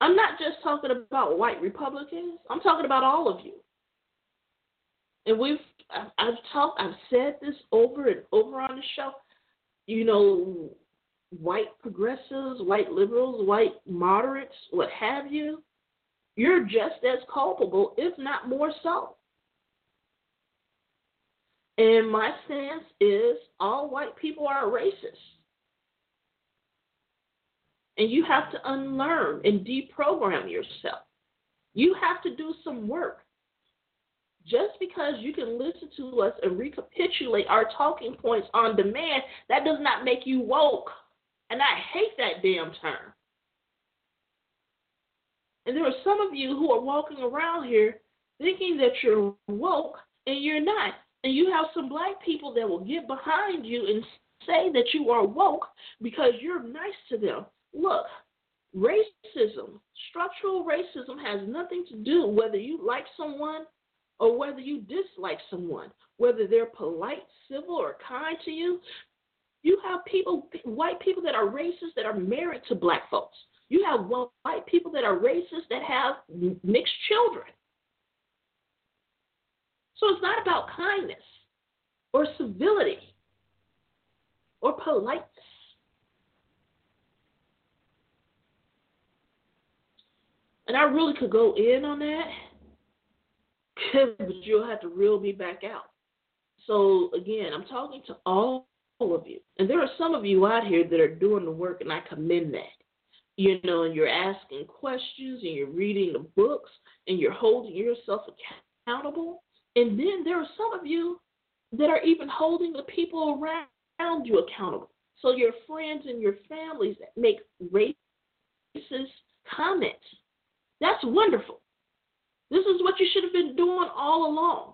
I'm not just talking about white Republicans. I'm talking about all of you. And we've I've talked I've said this over and over on the show. You know, white progressives, white liberals, white moderates, what have you, you're just as culpable, if not more so. And my stance is all white people are racist. And you have to unlearn and deprogram yourself. You have to do some work. Just because you can listen to us and recapitulate our talking points on demand, that does not make you woke. And I hate that damn term. And there are some of you who are walking around here thinking that you're woke and you're not. And you have some black people that will get behind you and say that you are woke because you're nice to them. Look, racism, structural racism has nothing to do whether you like someone or whether you dislike someone, whether they're polite, civil, or kind to you. You have people, white people that are racist that are married to black folks. You have white people that are racist that have mixed children. So it's not about kindness or civility or politeness. And I really could go in on that, but you'll have to reel me back out. So again, I'm talking to all of you. And there are some of you out here that are doing the work, and I commend that. You know, and you're asking questions, and you're reading the books, and you're holding yourself accountable. And then there are some of you that are even holding the people around you accountable. So your friends and your families that make racist comments. That's wonderful. This is what you should have been doing all along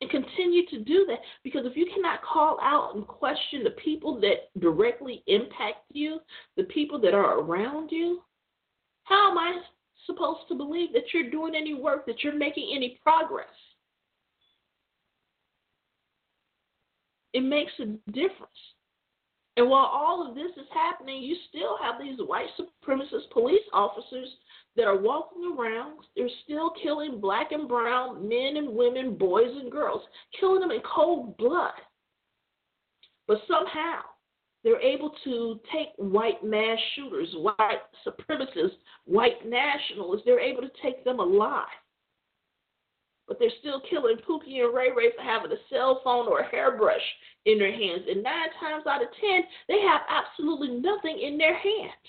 and continue to do that because if you cannot call out and question the people that directly impact you, the people that are around you, how am I supposed to believe that you're doing any work, that you're making any progress? It makes a difference. And while all of this is happening, you still have these white supremacist police officers that are walking around. They're still killing black and brown men and women, boys and girls, killing them in cold blood. But somehow they're able to take white mass shooters, white supremacists, white nationalists, they're able to take them alive. But they're still killing Pookie and Ray Ray for having a cell phone or a hairbrush in their hands. And nine times out of ten, they have absolutely nothing in their hands.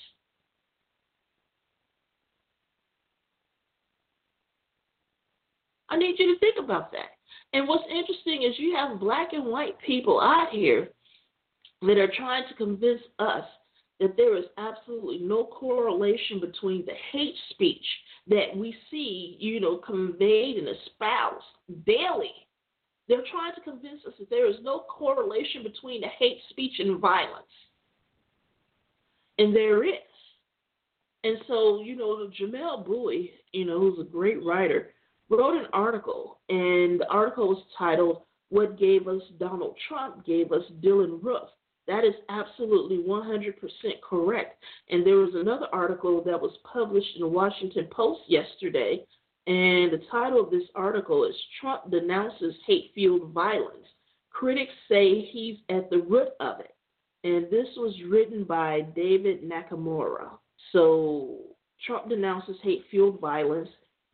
I need you to think about that. And what's interesting is you have black and white people out here that are trying to convince us that there is absolutely no correlation between the hate speech that we see, you know, conveyed and espoused daily. They're trying to convince us that there is no correlation between the hate speech and violence. And there is. And so, you know, Jamelle Bouie, you know, who's a great writer, wrote an article, and the article was titled What Gave Us Donald Trump Gave Us Dylann Roof. That is absolutely 100% correct. And there was another article that was published in the Washington Post yesterday, and the title of this article is Trump Denounces Hate Fueled Violence Critics say he's at the root of it. And this was written by David Nakamura. So Trump denounces hate fueled violence.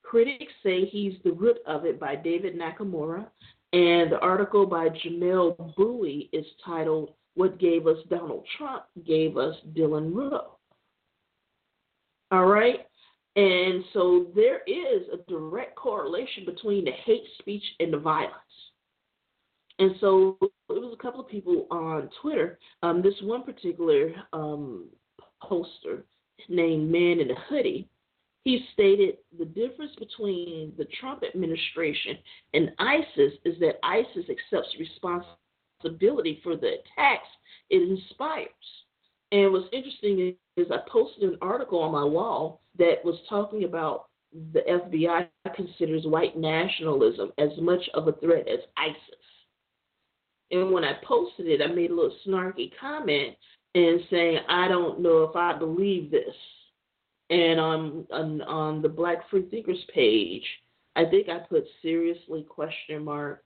Critics say he's the root of it by David Nakamura. And the article by Jamelle Bouie is titled What Gave Us Donald Trump Gave Us Dylann Roof. All right? And so there is a direct correlation between the hate speech and the violence. And so it was a couple of people on Twitter. Um, this one particular um, poster named Man in a Hoodie, he stated the difference between the Trump administration and ISIS is that ISIS accepts responsibility for the attacks it inspires. And what's interesting is I posted an article on my wall that was talking about the FBI considers white nationalism as much of a threat as ISIS. And when I posted it, I made a little snarky comment and saying, I don't know if I believe this. And on, on on the Black Free Thinkers page, I think I put seriously question mark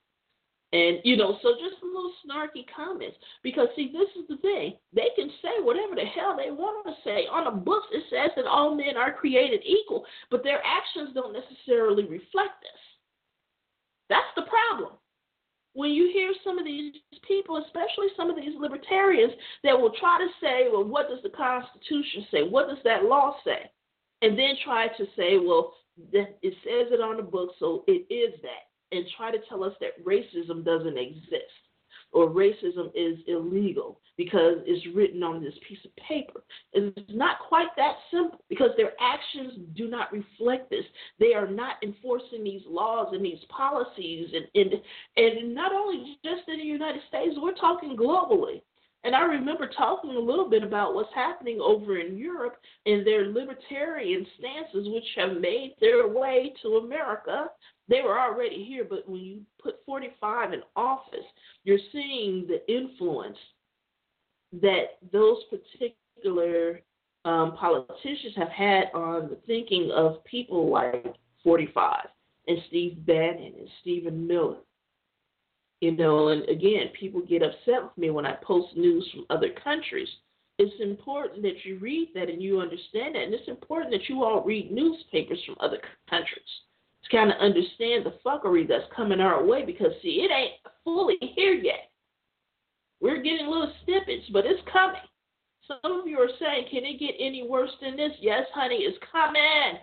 and, you know, so just some little snarky comments. Because, see, this is the thing. They can say whatever the hell they want to say. On the books, it says that all men are created equal, but their actions don't necessarily reflect this. That's the problem. When you hear some of these people, especially some of these libertarians, that will try to say, well, what does the Constitution say? What does that law say? And then try to say, well, it says it on the book, so it is that and try to tell us that racism doesn't exist or racism is illegal because it's written on this piece of paper. It's not quite that simple because their actions do not reflect this. They are not enforcing these laws and these policies, and and, and not only just in the United States, we're talking globally. And I remember talking a little bit about what's happening over in Europe and their libertarian stances, which have made their way to America they were already here, but when you put 45 in office, you're seeing the influence that those particular um, politicians have had on the thinking of people like 45 and Steve Bannon and Stephen Miller. You know, and again, people get upset with me when I post news from other countries. It's important that you read that and you understand that, and it's important that you all read newspapers from other countries to kind of understand the fuckery that's coming our way because, see, it ain't fully here yet. We're getting little snippets, but it's coming. Some of you are saying, can it get any worse than this? Yes, honey, it's coming.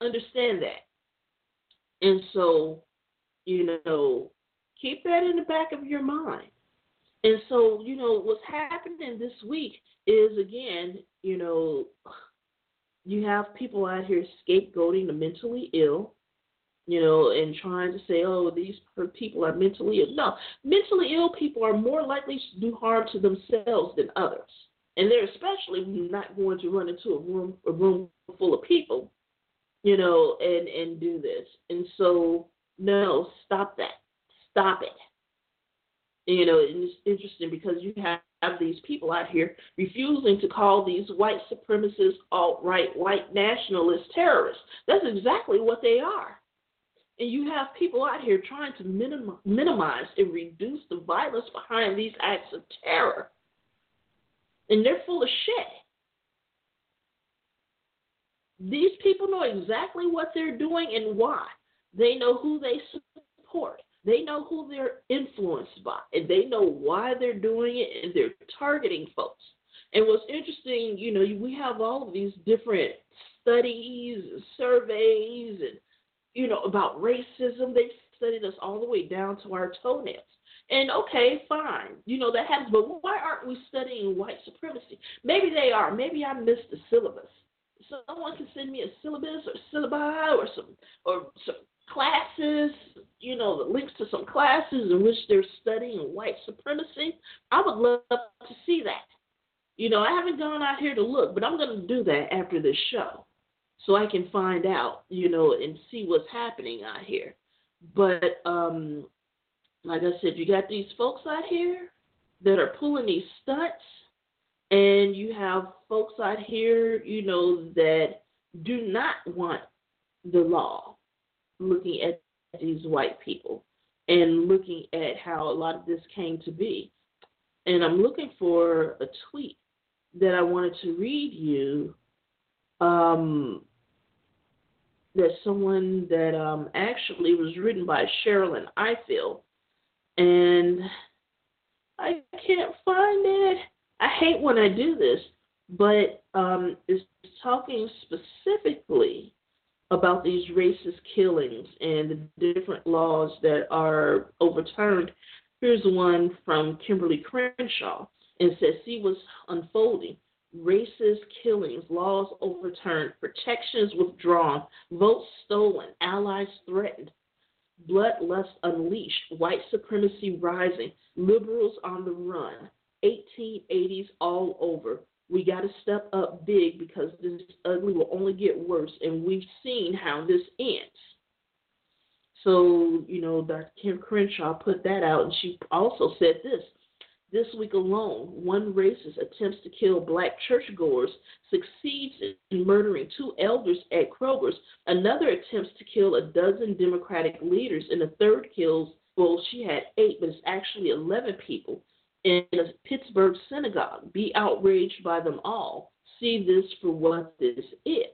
Understand that. And so, you know, keep that in the back of your mind. And so, you know, what's happening this week is, again, you know, you have people out here scapegoating the mentally ill, you know, and trying to say, oh, these people are mentally ill. No, mentally ill people are more likely to do harm to themselves than others. And they're especially not going to run into a room a room full of people, you know, and and do this. And so, no, stop that. Stop it. You know, it's interesting because you have have these people out here refusing to call these white supremacist, alt right, white nationalist terrorists. That's exactly what they are. And you have people out here trying to minim- minimize and reduce the violence behind these acts of terror. And they're full of shit. These people know exactly what they're doing and why. They know who they support. They know who they're influenced by, and they know why they're doing it, and they're targeting folks. And what's interesting, you know, we have all of these different studies, and surveys, and you know about racism. They've studied us all the way down to our toenails. And okay, fine, you know that happens. But why aren't we studying white supremacy? Maybe they are. Maybe I missed the syllabus. Someone can send me a syllabus or syllabi or some or some classes, you know, the links to some classes in which they're studying white supremacy. I would love to see that. You know, I haven't gone out here to look, but I'm going to do that after this show so I can find out, you know, and see what's happening out here. But um like I said, you got these folks out here that are pulling these stunts and you have folks out here, you know, that do not want the law looking at these white people. and looking at how a lot of this came to be. And I'm looking for a tweet that I wanted to read you. Um, that someone that um, actually was written by Sherrilyn Ifill, and I can't find it. I hate when I do this, but um, it's talking specifically about these racist killings and the different laws that are overturned. Here's one from Kimberly Crenshaw and says, see what's unfolding. Racist killings, laws overturned, protections withdrawn, votes stolen, allies threatened, bloodlust unleashed, white supremacy rising, liberals on the run, 1880s all over, we got to step up big because this ugly will only get worse, and we've seen how this ends. So, you know, Dr. Kim Crenshaw put that out, and she also said this. This week alone, one racist attempts to kill black churchgoers, succeeds in murdering two elders at Kroger's. Another attempts to kill a dozen Democratic leaders, and the third kills, well, she had eight, but it's actually 11 people in a Pittsburgh synagogue. Be outraged by them all. See this for what this is.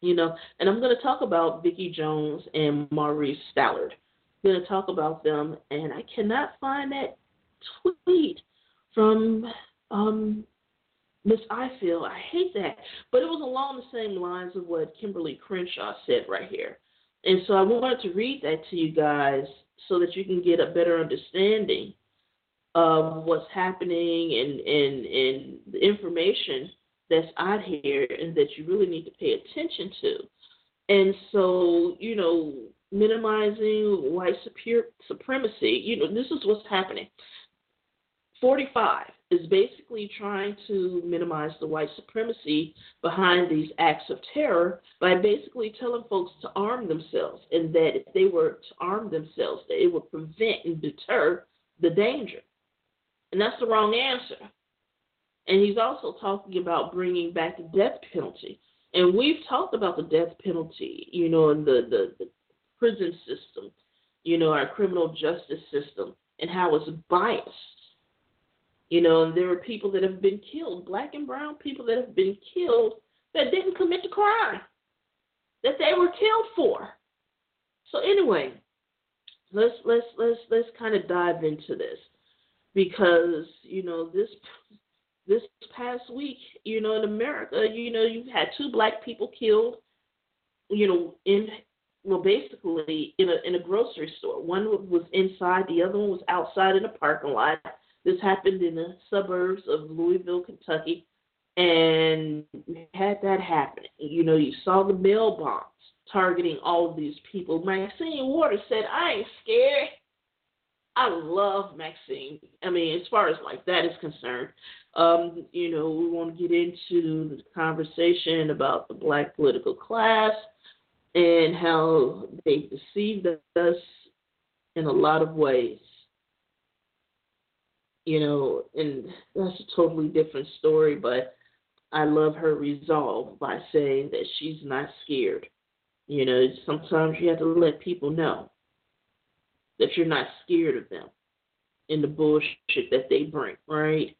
You know, and I'm going to talk about Vicki Jones and Maurice Stallard. I'm going to talk about them, and I cannot find that tweet from um, Miss Ifill. I hate that, but it was along the same lines of what Kimberly Crenshaw said right here. And so I wanted to read that to you guys so that you can get a better understanding of what's happening and, and, and the information that's out here and that you really need to pay attention to. And so, you know, minimizing white supremacy, you know, this is what's happening. 45 is basically trying to minimize the white supremacy behind these acts of terror by basically telling folks to arm themselves and that if they were to arm themselves, that it would prevent and deter the danger. And that's the wrong answer. And he's also talking about bringing back the death penalty. And we've talked about the death penalty, you know, in the, the, the prison system, you know, our criminal justice system, and how it's biased. You know, and there are people that have been killed, black and brown people that have been killed that didn't commit the crime that they were killed for. So anyway, let's let's let's let's kind of dive into this because you know this this past week, you know, in America, you know, you've had two black people killed, you know, in well, basically in a in a grocery store. One was inside, the other one was outside in a parking lot. This happened in the suburbs of Louisville, Kentucky, and had that happen. You know, you saw the mail bombs targeting all of these people. Maxine Waters said, "I ain't scared." I love Maxine. I mean, as far as like that is concerned, um, you know, we want to get into the conversation about the black political class and how they deceived us in a lot of ways. You know, and that's a totally different story, but I love her resolve by saying that she's not scared. You know, sometimes you have to let people know that you're not scared of them and the bullshit that they bring, right?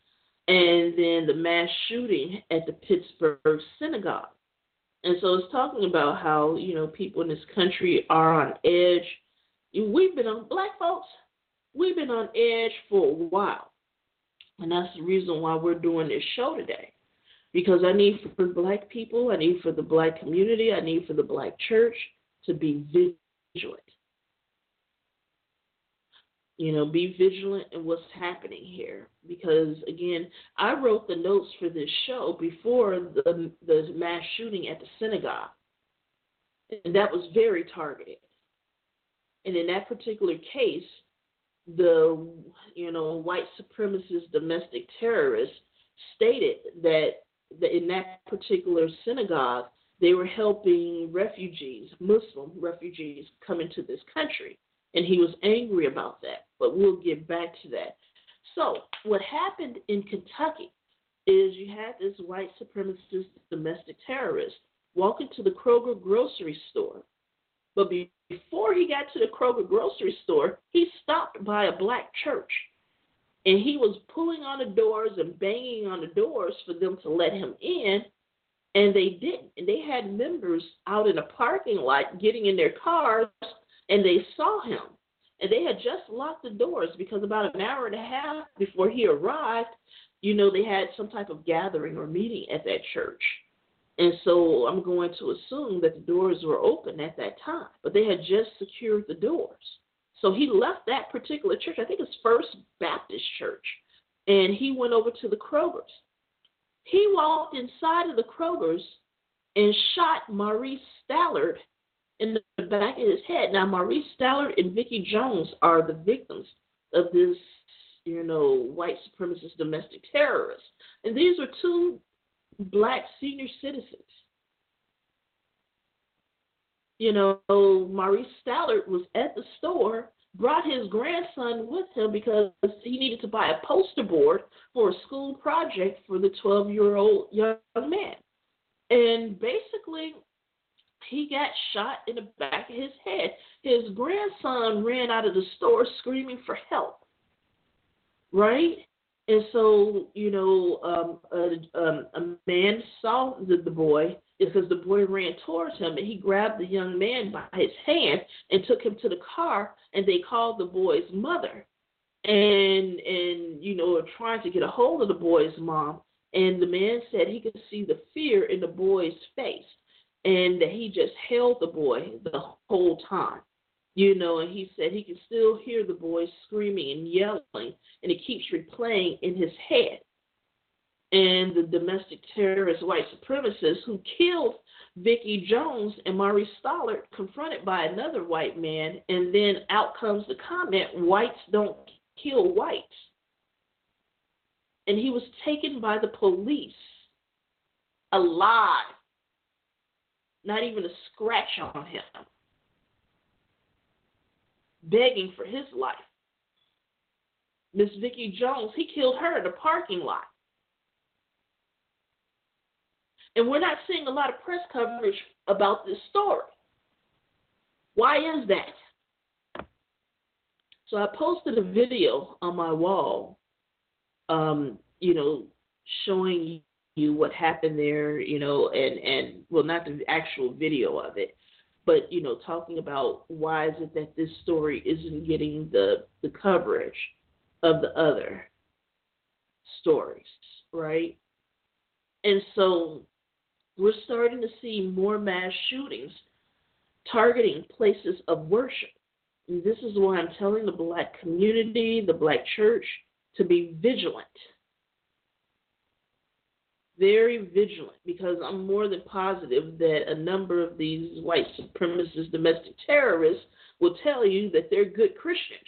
And then the mass shooting at the Pittsburgh synagogue. And so it's talking about how, you know, people in this country are on edge. We've been on, black folks, we've been on edge for a while. And that's the reason why we're doing this show today. Because I need for black people, I need for the black community, I need for the black church to be vigilant you know, be vigilant in what's happening here. Because again, I wrote the notes for this show before the the mass shooting at the synagogue, and that was very targeted. And in that particular case, the you know white supremacist domestic terrorists stated that, that in that particular synagogue they were helping refugees, Muslim refugees, come into this country and he was angry about that. But we'll get back to that. So, what happened in Kentucky is you had this white supremacist domestic terrorist walk into the Kroger grocery store. But before he got to the Kroger grocery store, he stopped by a black church. And he was pulling on the doors and banging on the doors for them to let him in. And they didn't. And they had members out in a parking lot getting in their cars and they saw him. And they had just locked the doors because about an hour and a half before he arrived, you know, they had some type of gathering or meeting at that church. And so I'm going to assume that the doors were open at that time, but they had just secured the doors. So he left that particular church, I think it's First Baptist Church, and he went over to the Krogers. He walked inside of the Krogers and shot Maurice Stallard in the back of his head. Now, Maurice Stallard and Vicki Jones are the victims of this, you know, white supremacist domestic terrorist. And these were two black senior citizens. You know, Maurice Stallard was at the store, brought his grandson with him because he needed to buy a poster board for a school project for the 12 year old young man. And basically, he got shot in the back of his head. His grandson ran out of the store screaming for help. Right? And so, you know, um, a, um, a man saw the, the boy because the boy ran towards him and he grabbed the young man by his hand and took him to the car and they called the boy's mother and and you know trying to get a hold of the boy's mom and the man said he could see the fear in the boy's face and he just held the boy the whole time. You know, and he said he can still hear the boy screaming and yelling, and it keeps replaying in his head. And the domestic terrorist white supremacist who killed Vicki Jones and Maurice Stallard, confronted by another white man, and then out comes the comment, whites don't kill whites. And he was taken by the police alive not even a scratch on him, begging for his life. Miss Vicki Jones, he killed her in the parking lot. And we're not seeing a lot of press coverage about this story. Why is that? So I posted a video on my wall, um, you know, showing you what happened there, you know, and and well, not the actual video of it, but you know, talking about why is it that this story isn't getting the the coverage of the other stories, right? And so we're starting to see more mass shootings targeting places of worship. And this is why I'm telling the black community, the black church, to be vigilant very vigilant because I'm more than positive that a number of these white supremacist domestic terrorists will tell you that they're good Christians.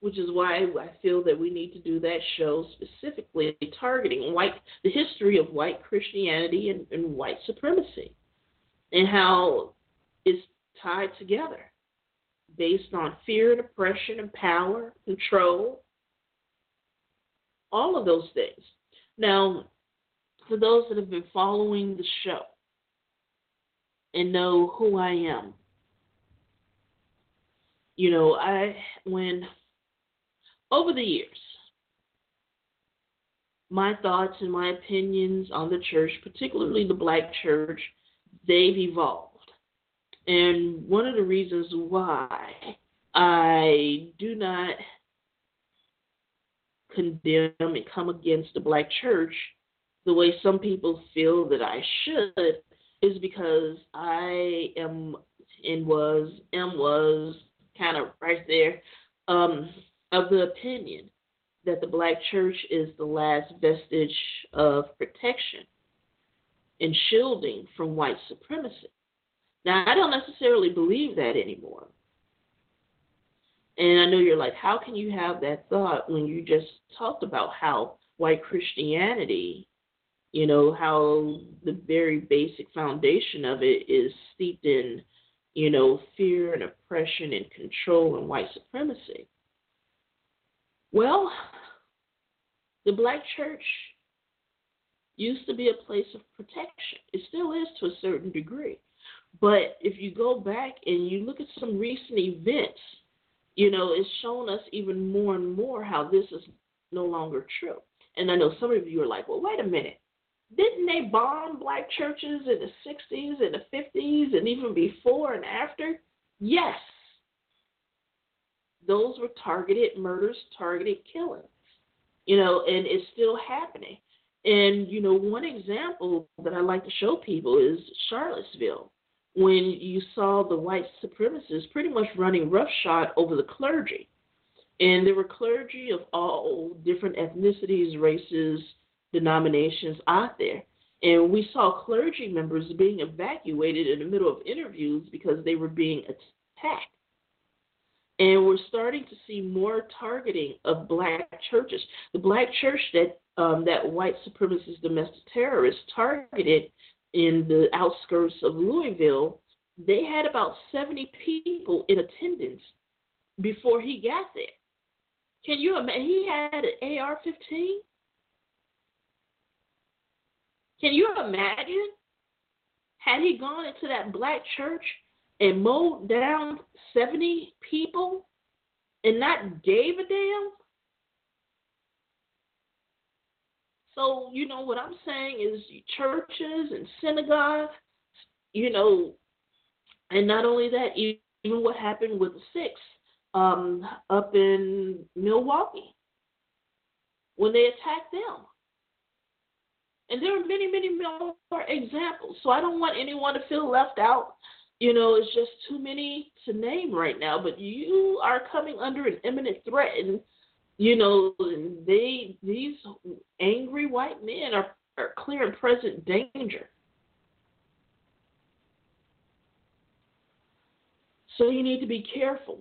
Which is why I feel that we need to do that show specifically targeting white the history of white Christianity and, and white supremacy and how it's tied together based on fear and oppression and power, control, all of those things. Now, for those that have been following the show and know who I am, you know, I, when, over the years, my thoughts and my opinions on the church, particularly the black church, they've evolved. And one of the reasons why I do not condemn and come against the black church the way some people feel that I should is because I am and was and was kind of right there um, of the opinion that the black church is the last vestige of protection and shielding from white supremacy. Now, I don't necessarily believe that anymore. And I know you're like, how can you have that thought when you just talked about how white Christianity, you know, how the very basic foundation of it is steeped in, you know, fear and oppression and control and white supremacy? Well, the black church used to be a place of protection. It still is to a certain degree. But if you go back and you look at some recent events, you know, it's shown us even more and more how this is no longer true. And I know some of you are like, well, wait a minute. Didn't they bomb black churches in the 60s and the 50s and even before and after? Yes. Those were targeted murders, targeted killings. You know, and it's still happening. And, you know, one example that I like to show people is Charlottesville, when you saw the white supremacists pretty much running roughshod over the clergy. And there were clergy of all different ethnicities, races, denominations out there. And we saw clergy members being evacuated in the middle of interviews because they were being attacked. And we're starting to see more targeting of black churches. The black church that um, that white supremacist domestic terrorists targeted in the outskirts of Louisville, they had about 70 people in attendance before he got there. Can you imagine? He had an AR 15. Can you imagine? Had he gone into that black church and mowed down 70 people and not gave a damn? So, you know, what I'm saying is churches and synagogues, you know, and not only that, even what happened with the six um, up in Milwaukee when they attacked them. And there are many, many more examples. So I don't want anyone to feel left out. You know, it's just too many to name right now. But you are coming under an imminent threat, and you know, and they these white men are, are clear and present danger. So you need to be careful.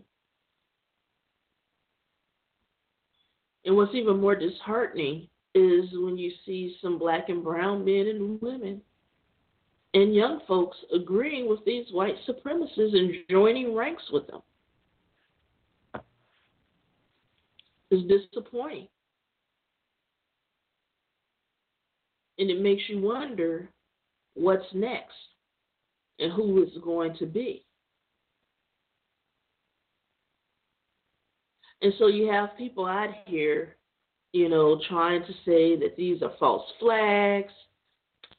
And what's even more disheartening is when you see some black and brown men and women and young folks agreeing with these white supremacists and joining ranks with them. It's disappointing. And it makes you wonder what's next and who it's going to be. And so you have people out here, you know, trying to say that these are false flags.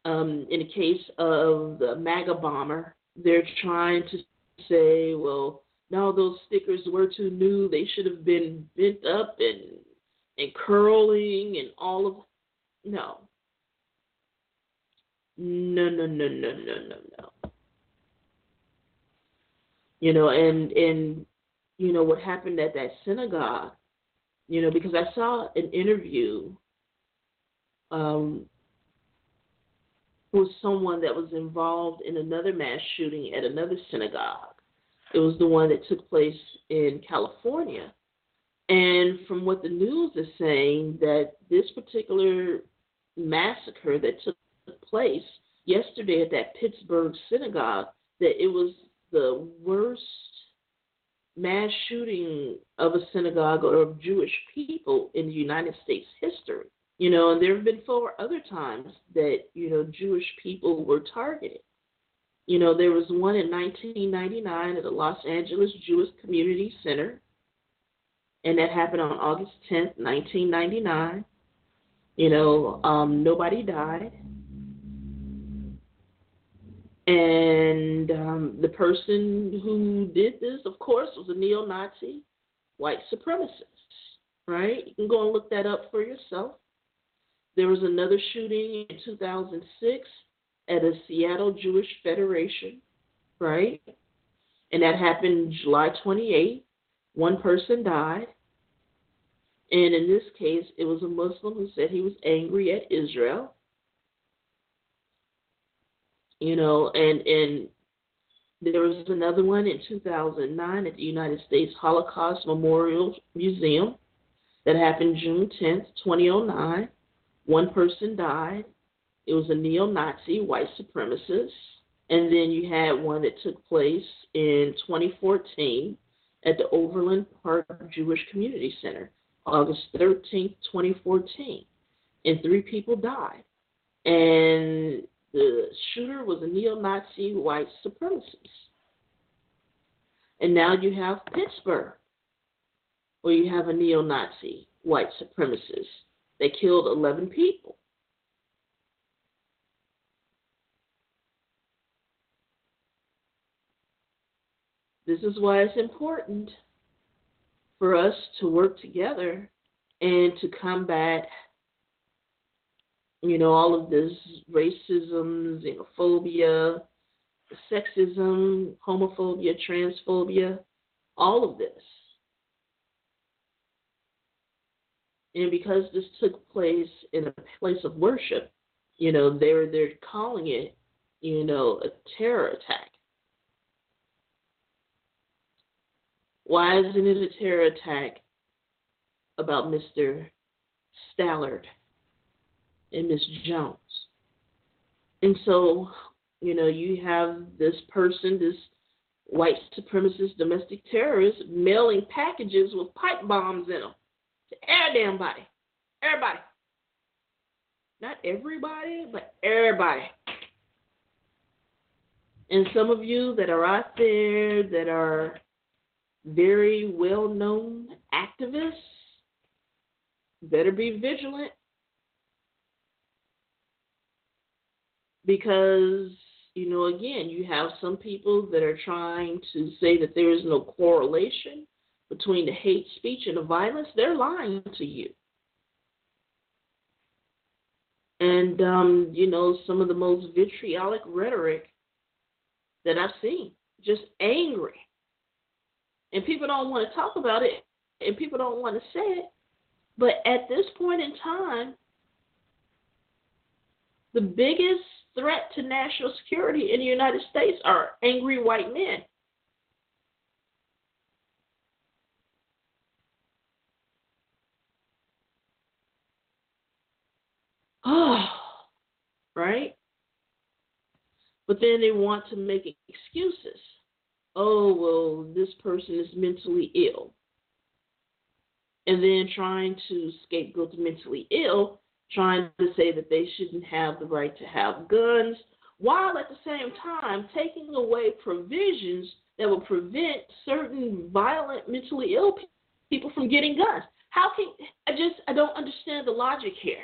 Um, in the case of the MAGA bomber, they're trying to say, well, no, those stickers were too new. They should have been bent up and and curling and all of no. No, no, no, no, no, no, no. You know, and and you know what happened at that synagogue, you know, because I saw an interview um with someone that was involved in another mass shooting at another synagogue it was the one that took place in California. And from what the news is saying, that this particular massacre that took place yesterday at that Pittsburgh synagogue, that it was the worst mass shooting of a synagogue or of Jewish people in the United States history. You know, and there have been four other times that, you know, Jewish people were targeted. You know, there was one in 1999 at the Los Angeles Jewish Community Center, and that happened on August 10th, 1999. You know, um, nobody died. And um, the person who did this, of course, was a neo Nazi white supremacist, right? You can go and look that up for yourself. There was another shooting in 2006 at a Seattle Jewish Federation, right? And that happened July 28. One person died. And in this case, it was a Muslim who said he was angry at Israel. You know, and and there was another one in 2009 at the United States Holocaust Memorial Museum that happened June 10th, 2009. One person died. It was a neo Nazi white supremacist. And then you had one that took place in 2014 at the Overland Park Jewish Community Center, August 13th, 2014. And three people died. And the shooter was a neo Nazi white supremacist. And now you have Pittsburgh, where you have a neo Nazi white supremacist. They killed 11 people. This is why it's important for us to work together and to combat, you know, all of this racism, xenophobia, sexism, homophobia, transphobia, all of this. And because this took place in a place of worship, you know, they're they're calling it, you know, a terror attack. Why isn't it a terror attack about Mr. Stallard and Miss Jones? And so, you know, you have this person, this white supremacist domestic terrorist, mailing packages with pipe bombs in them to every body. Everybody. Not everybody, but everybody. And some of you that are out there that are very well known activists better be vigilant because you know again you have some people that are trying to say that there is no correlation between the hate speech and the violence. They're lying to you. And um, you know some of the most vitriolic rhetoric that i've seen just angry. And people don't want to talk about it and people don't want to say it. But at this point in time, the biggest threat to national security in the United States are angry white men. Oh, right? But then they want to make excuses oh, well, this person is mentally ill. And then trying to scapegoat the mentally ill, trying to say that they shouldn't have the right to have guns, while at the same time taking away provisions that will prevent certain violent, mentally ill people from getting guns. How can I just I don't understand the logic here.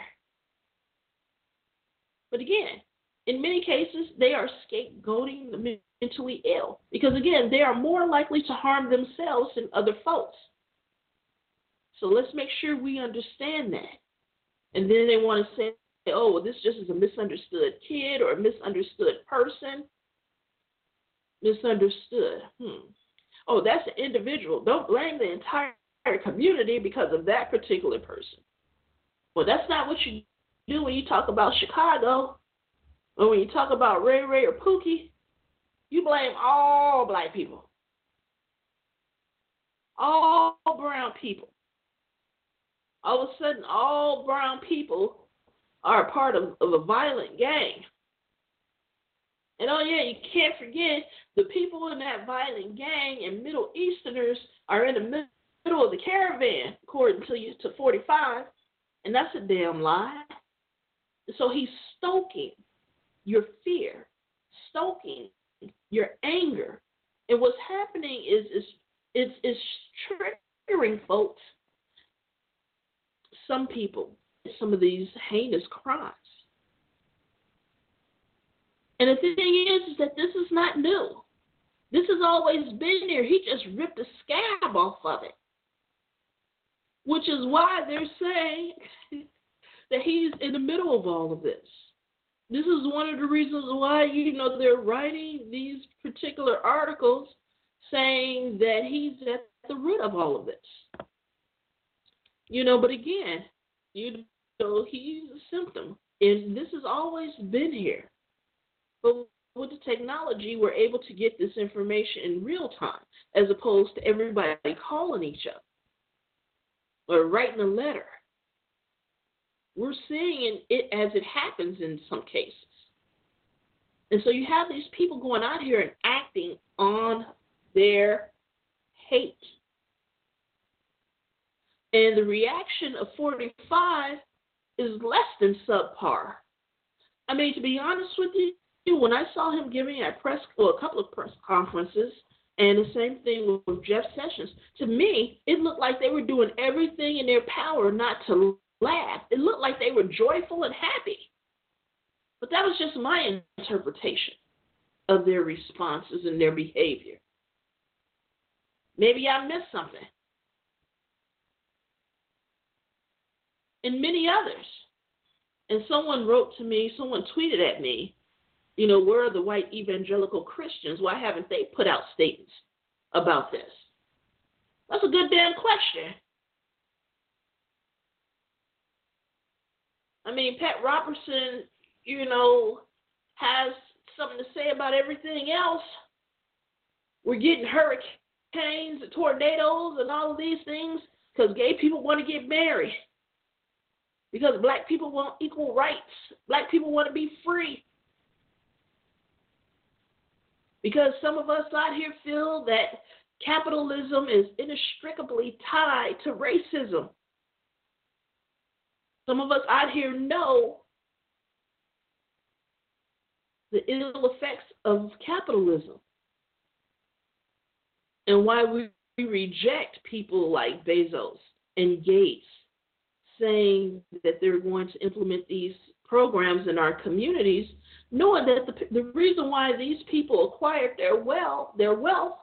But again, in many cases, they are scapegoating the mentally ill because, again, they are more likely to harm themselves than other folks. So let's make sure we understand that. And then they want to say, oh, well, this just is a misunderstood kid or a misunderstood person. Misunderstood. Hmm. Oh, that's an individual. Don't blame the entire community because of that particular person. Well, that's not what you do when you talk about Chicago. Or when you talk about Ray Ray or Pookie, you blame all black people, all brown people. All of a sudden, all brown people are a part of, of a violent gang. And oh yeah, you can't forget the people in that violent gang and Middle Easterners are in the middle of the caravan, according to you to 45, and that's a damn lie. So he's stoking your fear, stoking your anger. And what's happening is is it's it's triggering folks, some people, some of these heinous crimes. And the thing is, is that this is not new. This has always been there. He just ripped the scab off of it. Which is why they're saying that he's in the middle of all of this this is one of the reasons why you know they're writing these particular articles saying that he's at the root of all of this. You know, but again, you know he's a symptom, and this has always been here. But with the technology, we're able to get this information in real time, as opposed to everybody calling each other or writing a letter we're seeing it as it happens in some cases. And so you have these people going out here and acting on their hate. And the reaction of 45 is less than subpar. I mean, to be honest with you, when I saw him giving a press, well, a couple of press conferences, and the same thing with Jeff Sessions, to me, it looked like they were doing everything in their power not to laugh. It looked like they were joyful and happy. But that was just my interpretation of their responses and their behavior. Maybe I missed something. And many others. And someone wrote to me, someone tweeted at me, you know, where are the white evangelical Christians? Why haven't they put out statements about this? That's a good damn question. I mean, Pat Robertson, you know, has something to say about everything else. We're getting hurricanes and tornadoes and all of these things because gay people want to get married. Because black people want equal rights. Black people want to be free. Because some of us out here feel that capitalism is inextricably tied to racism. Some of us out here know the ill effects of capitalism and why we reject people like Bezos and Gates saying that they're going to implement these programs in our communities, knowing that the, the reason why these people acquired their wealth, their wealth,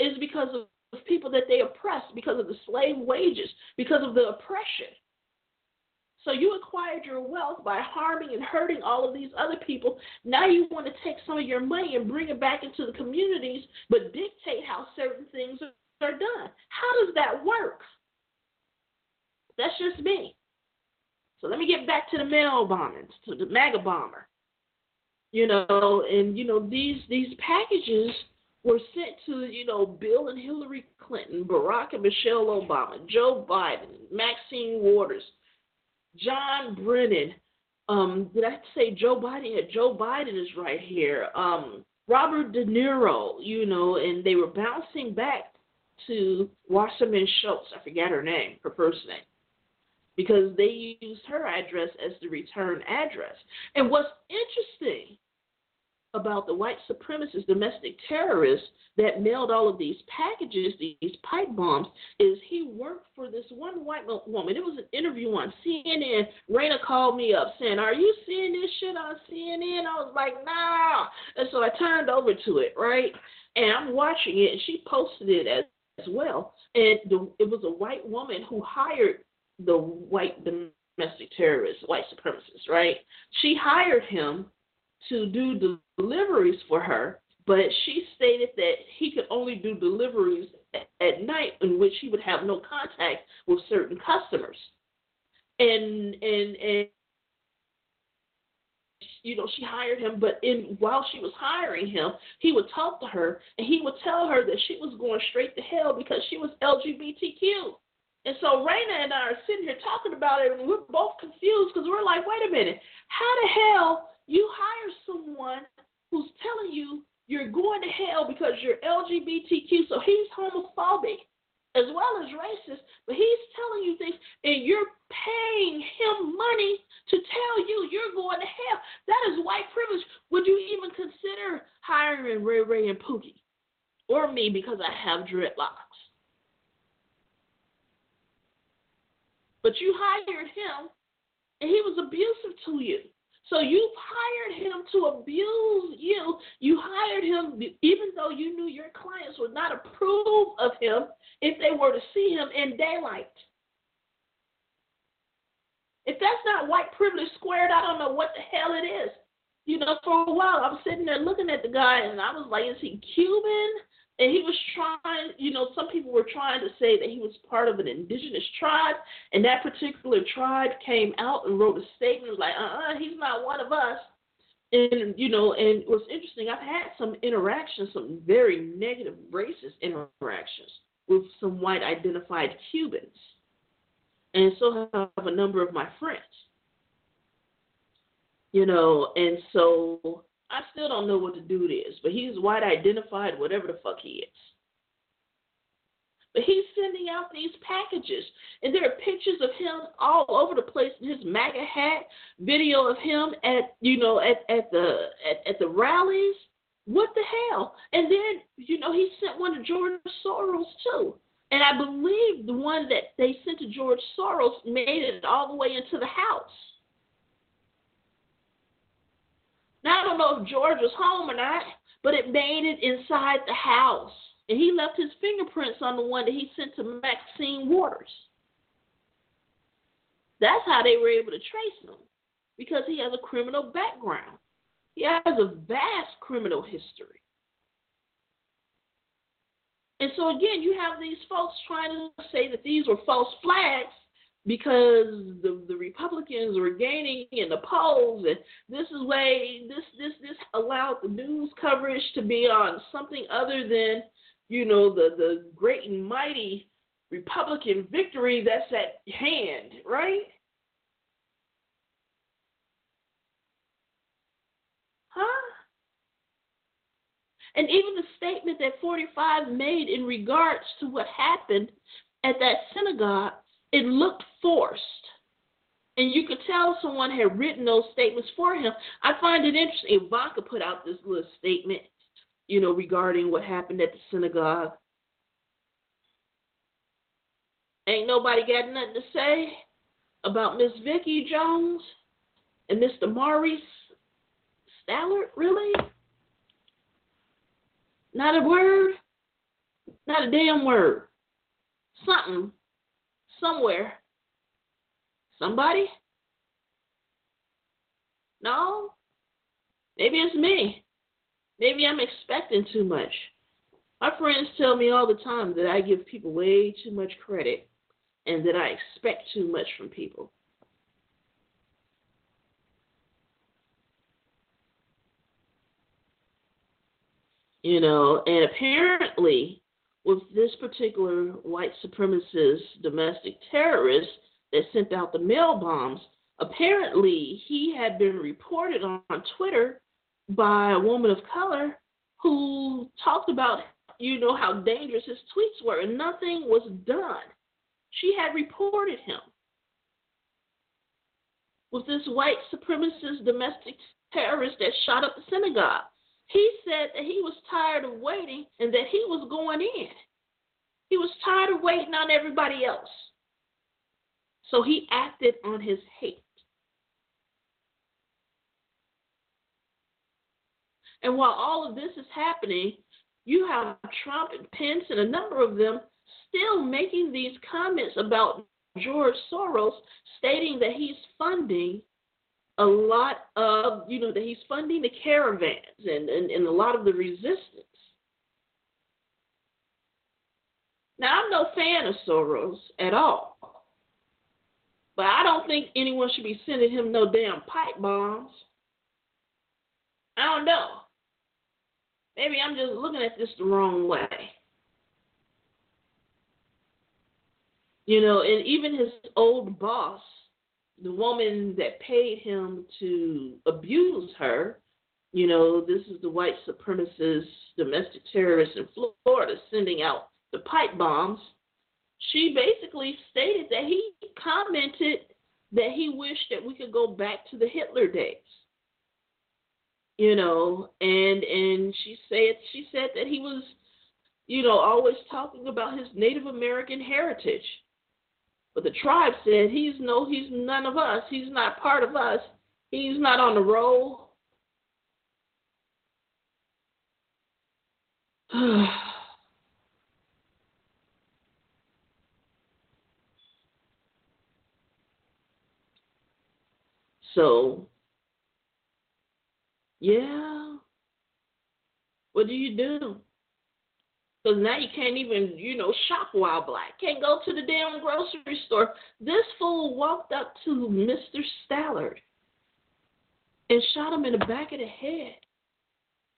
is because of people that they oppressed, because of the slave wages, because of the oppression. So you acquired your wealth by harming and hurting all of these other people. Now you want to take some of your money and bring it back into the communities, but dictate how certain things are done. How does that work? That's just me. So let me get back to the mail bombings, to the MAGA bomber. You know, and you know these these packages were sent to you know Bill and Hillary Clinton, Barack and Michelle Obama, Joe Biden, Maxine Waters, John Brennan. Um, did I say Joe Biden? Yeah, Joe Biden is right here. Um, Robert De Niro, you know, and they were bouncing back to Wasserman Schultz. I forgot her name, her first name, because they used her address as the return address. And what's interesting about the white supremacist domestic terrorists that mailed all of these packages, these pipe bombs, is he worked for this one white woman. It was an interview on CNN. Raina called me up saying, Are you seeing this shit on CNN? I was like, Nah. And so I turned over to it, right? And I'm watching it, and she posted it as, as well. And the, it was a white woman who hired the white domestic terrorist, white supremacist, right? She hired him to do deliveries for her, but she stated that he could only do deliveries at night in which he would have no contact with certain customers. And and and you know, she hired him, but in while she was hiring him, he would talk to her and he would tell her that she was going straight to hell because she was LGBTQ. And so Raina and I are sitting here talking about it, and we're both confused because we're like, wait a minute, how the hell you hire someone who's telling you you're going to hell because you're LGBTQ, so he's homophobic as well as racist, but he's telling you things and you're paying him money to tell you you're going to hell. That is white privilege. Would you even consider hiring Ray Ray and Pookie? Or me because I have dreadlocks? But you hired him and he was abusive to you. So you hired him to abuse you. You hired him even though you knew your clients would not approve of him if they were to see him in daylight. If that's not white privilege squared, I don't know what the hell it is. You know, for a while I was sitting there looking at the guy and I was like, is he Cuban? And he was trying, you know, some people were trying to say that he was part of an indigenous tribe, and that particular tribe came out and wrote a statement like, uh-uh, he's not one of us. And you know, and it was interesting. I've had some interactions, some very negative racist interactions with some white identified Cubans, and so have a number of my friends. You know, and so I still don't know what to do this, but he's white identified, whatever the fuck he is. But he's sending out these packages, and there are pictures of him all over the place in his MAGA hat, video of him at you know at at the at, at the rallies. What the hell? And then you know he sent one to George Soros too. And I believe the one that they sent to George Soros made it all the way into the house. Now I know if George was home or not, but it made it inside the house. And he left his fingerprints on the one that he sent to Maxine Waters. That's how they were able to trace him, because he has a criminal background. He has a vast criminal history. And so again, you have these folks trying to say that these were false flags because the the Republicans were gaining in the polls, and this is way this this this allowed the news coverage to be on something other than you know the the great and mighty Republican victory that's at hand, right? Huh? And even the statement that 45 made in regards to what happened at that synagogue, it looked forced. And you could tell someone had written those statements for him. I find it interesting. Ivanka put out this little statement, you know, regarding what happened at the synagogue. Ain't nobody got nothing to say about Miss Vicky Jones and Mr. Maurice Stallard, really? Not a word. Not a damn word. Something. Somewhere. Somebody? No? Maybe it's me. Maybe I'm expecting too much. My friends tell me all the time that I give people way too much credit and that I expect too much from people. You know, and apparently, with this particular white supremacist domestic terrorist that sent out the mail bombs, apparently he had been reported on, on Twitter by a woman of color who talked about, you know, how dangerous his tweets were, and nothing was done. She had reported him. With this white supremacist domestic terrorist that shot up the synagogue. He said that he was tired of waiting and that he was going in. He was tired of waiting on everybody else. So he acted on his hate. And while all of this is happening, you have Trump and Pence and a number of them still making these comments about George Soros, stating that he's funding a lot of, you know, that he's funding the caravans and, and, and a lot of the resistance. Now, I'm no fan of Soros at all. But I don't think anyone should be sending him no damn pipe bombs. I don't know. Maybe I'm just looking at this the wrong way. You know, and even his old boss, the woman that paid him to abuse her, you know, this is the white supremacist domestic terrorist in Florida sending out the pipe bombs. She basically stated that he commented that he wished that we could go back to the Hitler days. You know, and and she said she said that he was, you know, always talking about his Native American heritage but the tribe said, He's no, he's none of us. He's not part of us. He's not on the roll. so, yeah. What do you do? Because now you can't even, you know, shop while black. Can't go to the damn grocery store. This fool walked up to Mr. Stallard and shot him in the back of the head.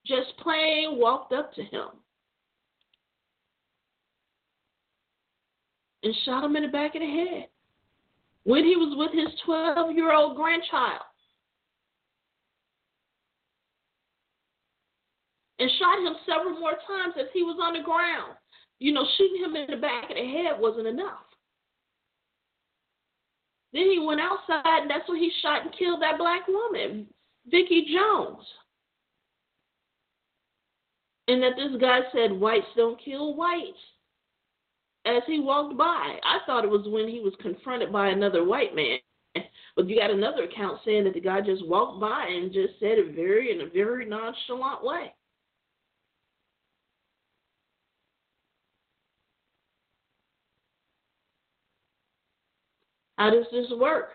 Just plain walked up to him and shot him in the back of the head when he was with his 12 year old grandchild. And shot him several more times as he was on the ground. you know, shooting him in the back of the head wasn't enough. Then he went outside, and that's when he shot and killed that black woman, Vicky Jones. And that this guy said whites don't kill whites as he walked by. I thought it was when he was confronted by another white man. But you got another account saying that the guy just walked by and just said it very in a very nonchalant way. How does this work?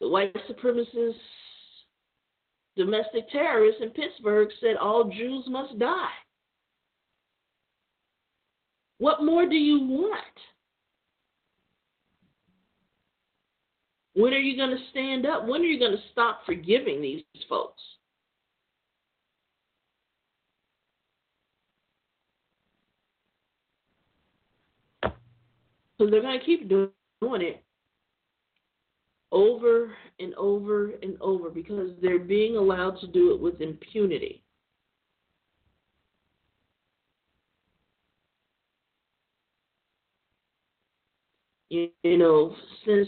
The white supremacist domestic terrorist in Pittsburgh said all Jews must die. What more do you want? When are you going to stand up? When are you going to stop forgiving these folks? So they're going to keep doing it over and over and over because they're being allowed to do it with impunity. You, know, since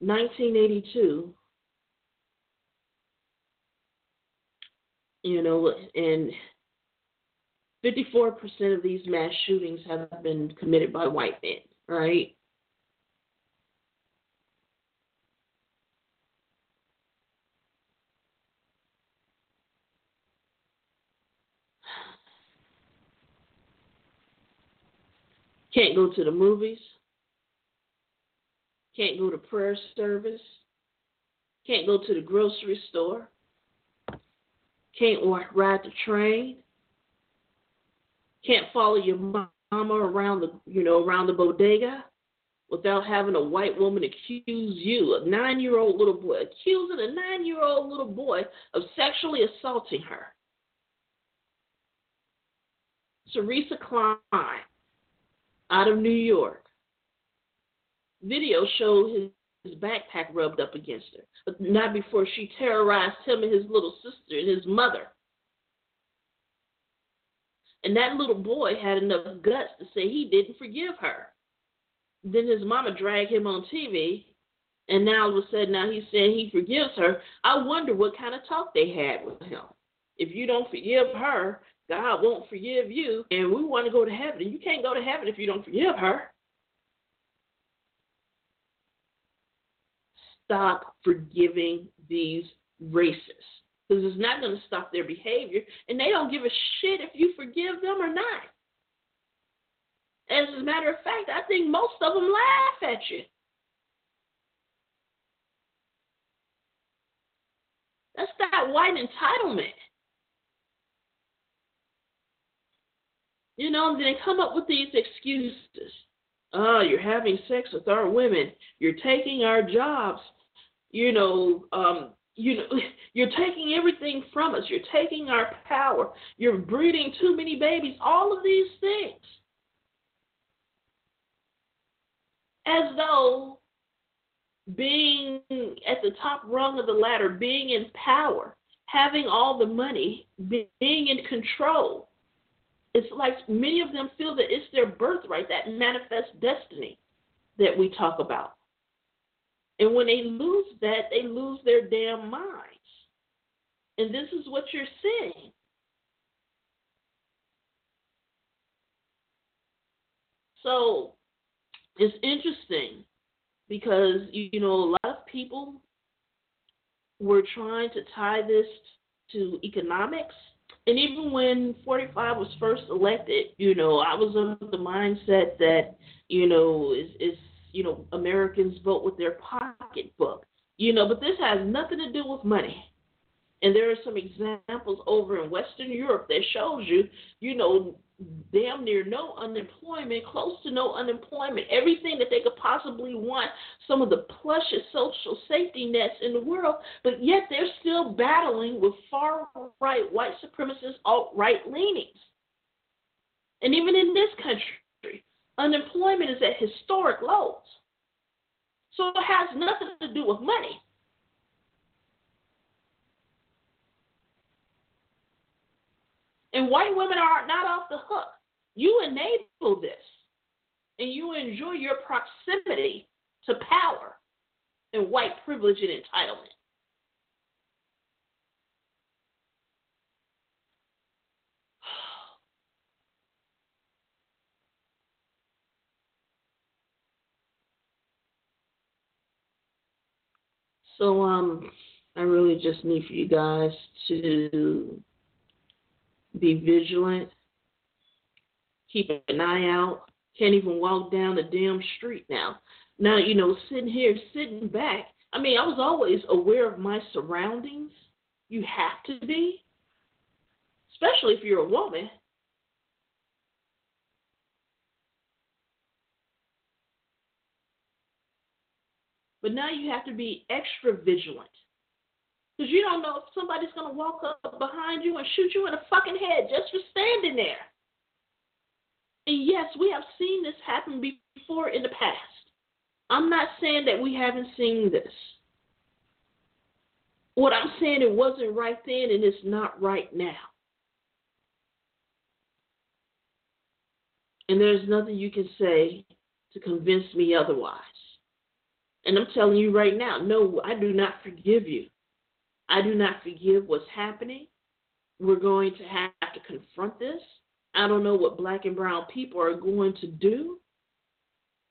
1982, you know, and 54% of these mass shootings have been committed by white men right? Can't go to the movies. Can't go to prayer service. Can't go to the grocery store. Can't ride the train. Can't follow your mom around the you know around the bodega without having a white woman accuse you, a nine year old little boy, accusing a nine year old little boy of sexually assaulting her. Teresa Klein out of New York. Video showed his, his backpack rubbed up against her, but not before she terrorized him and his little sister and his mother. And that little boy had enough guts to say he didn't forgive her. Then his mama dragged him on TV, and now all of a sudden now he's saying he forgives her. I wonder what kind of talk they had with him. If you don't forgive her, God won't forgive you, and we want to go to heaven. And you can't go to heaven if you don't forgive her. Stop forgiving these racists because it's not going to stop their behavior, and they don't give a shit if you forgive them or not. As a matter of fact, I think most of them laugh at you. That's that white entitlement. You know, and they come up with these excuses. Oh, you're having sex with our women. You're taking our jobs. You know, um, you know, you're taking everything from us. You're taking our power. You're breeding too many babies. All of these things. As though being at the top rung of the ladder, being in power, having all the money, being in control, it's like many of them feel that it's their birthright, that manifest destiny that we talk about. And when they lose that, they lose their damn minds. And this is what you're seeing. So it's interesting because, you know, a lot of people were trying to tie this to economics. And even when 45 was first elected, you know, I was of the mindset that, you know, is is you know, Americans vote with their pocketbook. You know, but this has nothing to do with money. And there are some examples over in Western Europe that shows you, you know, damn near no unemployment, close to no unemployment, everything that they could possibly want, some of the plushest social safety nets in the world, but yet they're still battling with far right white supremacist alt right leanings. And even in this country, Unemployment is at historic lows. So it has nothing to do with money. And white women are not off the hook. You enable this, and you enjoy your proximity to power and white privilege and entitlement. So um, I really just need for you guys to be vigilant, keep an eye out. Can't even walk down the damn street now. Now you know, sitting here, sitting back. I mean, I was always aware of my surroundings. You have to be, especially if you're a woman. But now you have to be extra vigilant. Because you don't know if somebody's going to walk up behind you and shoot you in the fucking head just for standing there. And yes, we have seen this happen before in the past. I'm not saying that we haven't seen this. What I'm saying, it wasn't right then and it's not right now. And there's nothing you can say to convince me otherwise. And I'm telling you right now, no, I do not forgive you. I do not forgive what's happening. We're going to have to confront this. I don't know what black and brown people are going to do,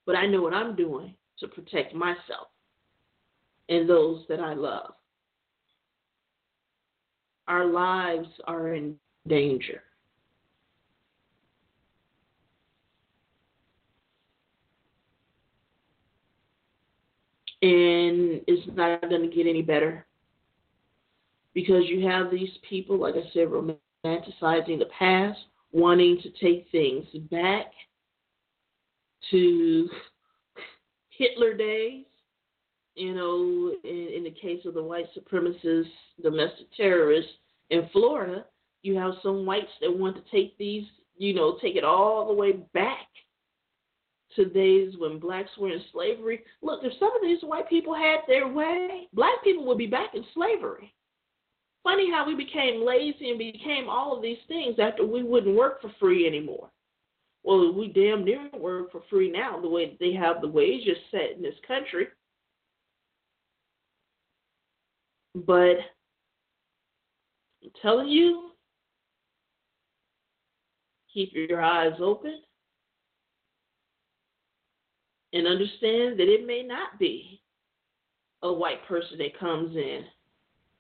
but I know what I'm doing to protect myself and those that I love. Our lives are in danger. And it's not going to get any better because you have these people, like I said, romanticizing the past, wanting to take things back to Hitler days. You know, in, in the case of the white supremacist domestic terrorists in Florida, you have some whites that want to take these, you know, take it all the way back to days when blacks were in slavery. Look, if some of these white people had their way, black people would be back in slavery. Funny how we became lazy and became all of these things after we wouldn't work for free anymore. Well, we damn near work for free now, the way they have the wages set in this country. But I'm telling you, keep your eyes open and understand that it may not be a white person that comes in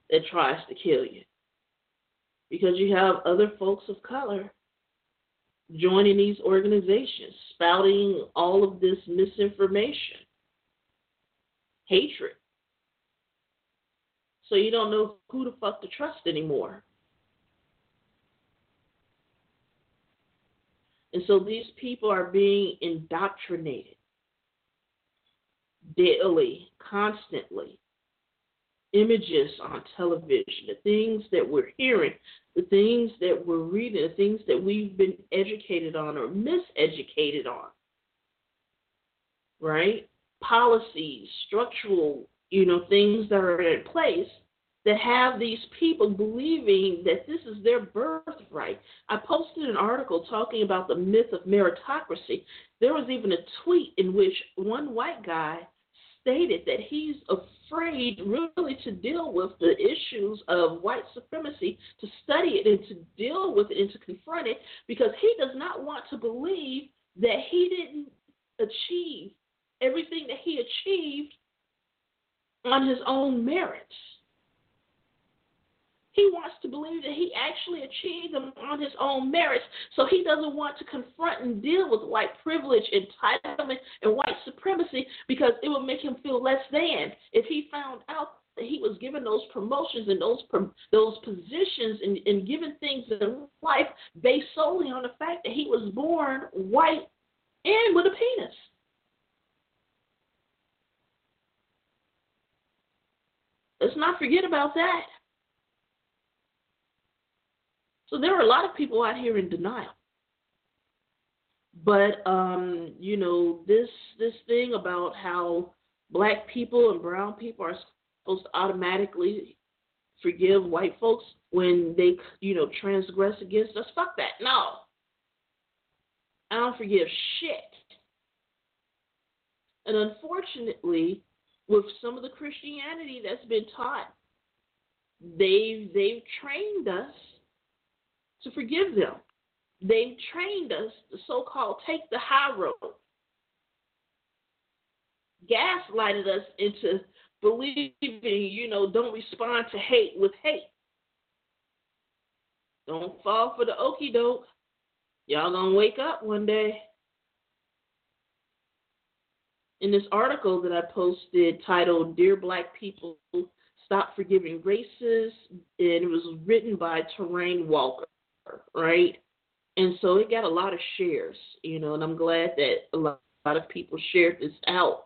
that tries to kill you. Because you have other folks of color joining these organizations, spouting all of this misinformation, hatred. So you don't know who the fuck to trust anymore. And so these people are being indoctrinated daily, constantly images on television, the things that we're hearing, the things that we're reading, the things that we've been educated on or miseducated on. Right? Policies, structural, you know, things that are in place that have these people believing that this is their birthright. I posted an article talking about the myth of meritocracy. There was even a tweet in which one white guy stated that he's afraid really to deal with the issues of white supremacy, to study it and to deal with it and to confront it, because he does not want to believe that he didn't achieve everything that he achieved on his own merits. He wants to believe that he actually achieved them on his own merits. So he doesn't want to confront and deal with white privilege, entitlement, and white supremacy because it would make him feel less than if he found out that he was given those promotions and those those positions and, and given things in life based solely on the fact that he was born white and with a penis. Let's not forget about that. So there are a lot of people out here in denial. But um, you know, this this thing about how black people and brown people are supposed to automatically forgive white folks when they, you know, transgress against us? Fuck that. No. I don't forgive shit. And unfortunately, with some of the Christianity that's been taught, they've they've trained us to forgive them. They've trained us to so-called take the high road, gaslighted us into believing, you know, don't respond to hate with hate. Don't fall for the okey doke. Y'all gonna wake up one day in this article that I posted titled Dear Black People, Stop Forgiving Racists, and it was written by Terrain Walker, right? And so it got a lot of shares, you know, and I'm glad that a lot of people shared this out.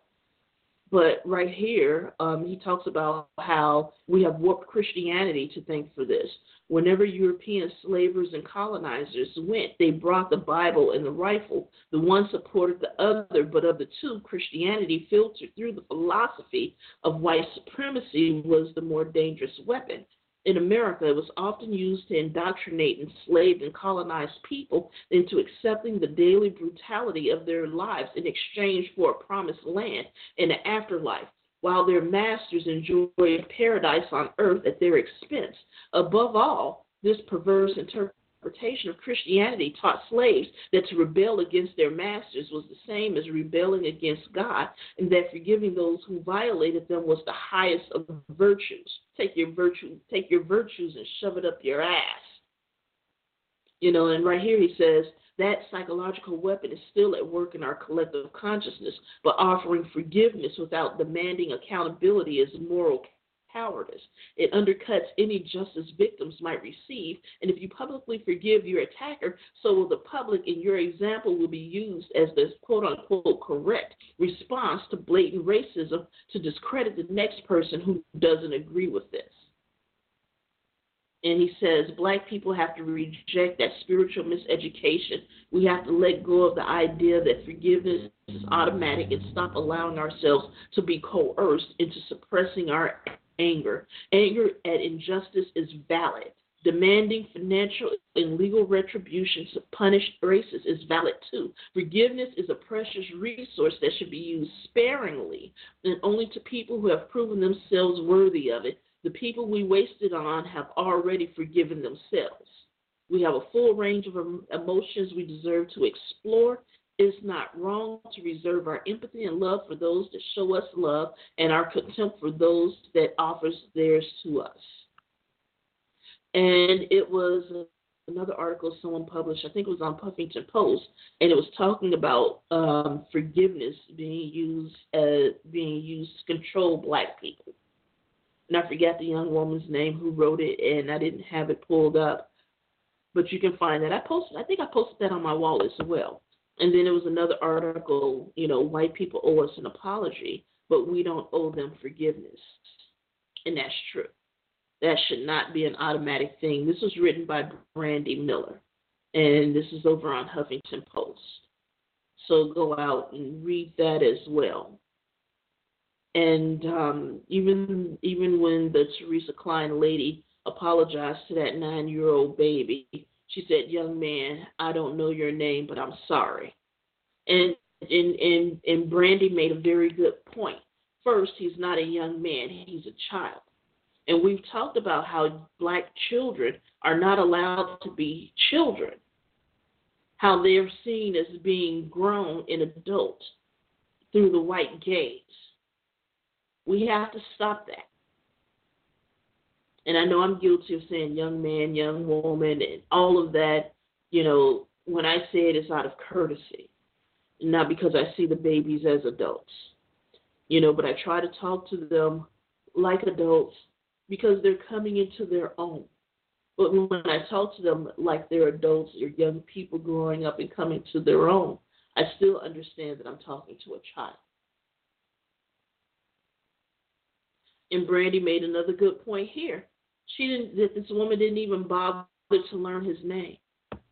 But right here, um, he talks about how we have warped Christianity to thank for this. Whenever European slavers and colonizers went, they brought the Bible and the rifle. The one supported the other, but of the two, Christianity filtered through the philosophy of white supremacy was the more dangerous weapon. In America, it was often used to indoctrinate enslaved and colonized people into accepting the daily brutality of their lives in exchange for a promised land and an afterlife while their masters enjoyed paradise on earth at their expense. Above all, this perverse interpretation of Christianity taught slaves that to rebel against their masters was the same as rebelling against God, and that forgiving those who violated them was the highest of virtues. Take your virtue, take your virtues and shove it up your ass. You know, and right here he says, that psychological weapon is still at work in our collective consciousness, but offering forgiveness without demanding accountability is moral cowardice. It undercuts any justice victims might receive, and if you publicly forgive your attacker, so will the public, and your example will be used as the quote unquote correct response to blatant racism to discredit the next person who doesn't agree with this and he says black people have to reject that spiritual miseducation. We have to let go of the idea that forgiveness is automatic and stop allowing ourselves to be coerced into suppressing our anger. Anger at injustice is valid. Demanding financial and legal retribution to punish racists is valid too. Forgiveness is a precious resource that should be used sparingly and only to people who have proven themselves worthy of it the people we wasted on have already forgiven themselves. We have a full range of emotions we deserve to explore. It's not wrong to reserve our empathy and love for those that show us love and our contempt for those that offers theirs to us. And it was another article someone published, I think it was on Huffington Post, and it was talking about um, forgiveness being used being used to control black people and I forget the young woman's name who wrote it, and I didn't have it pulled up, but you can find that. I posted, I think I posted that on my wall as well. And then there was another article, you know, white people owe us an apology, but we don't owe them forgiveness, and that's true. That should not be an automatic thing. This was written by Brandy Miller, and this is over on Huffington Post. So go out and read that as well. And um, even even when the Teresa Klein lady apologized to that nine year old baby, she said, "Young man, I don't know your name, but I'm sorry." And and and and Brandy made a very good point. First, he's not a young man; he's a child. And we've talked about how black children are not allowed to be children, how they're seen as being grown and adult through the white gaze. We have to stop that. And I know I'm guilty of saying young man, young woman, and all of that. You know, when I say it, it's out of courtesy, not because I see the babies as adults. You know, but I try to talk to them like adults because they're coming into their own. But when I talk to them like they're adults or young people growing up and coming to their own, I still understand that I'm talking to a child. And Brandy made another good point here. She didn't this woman didn't even bother to learn his name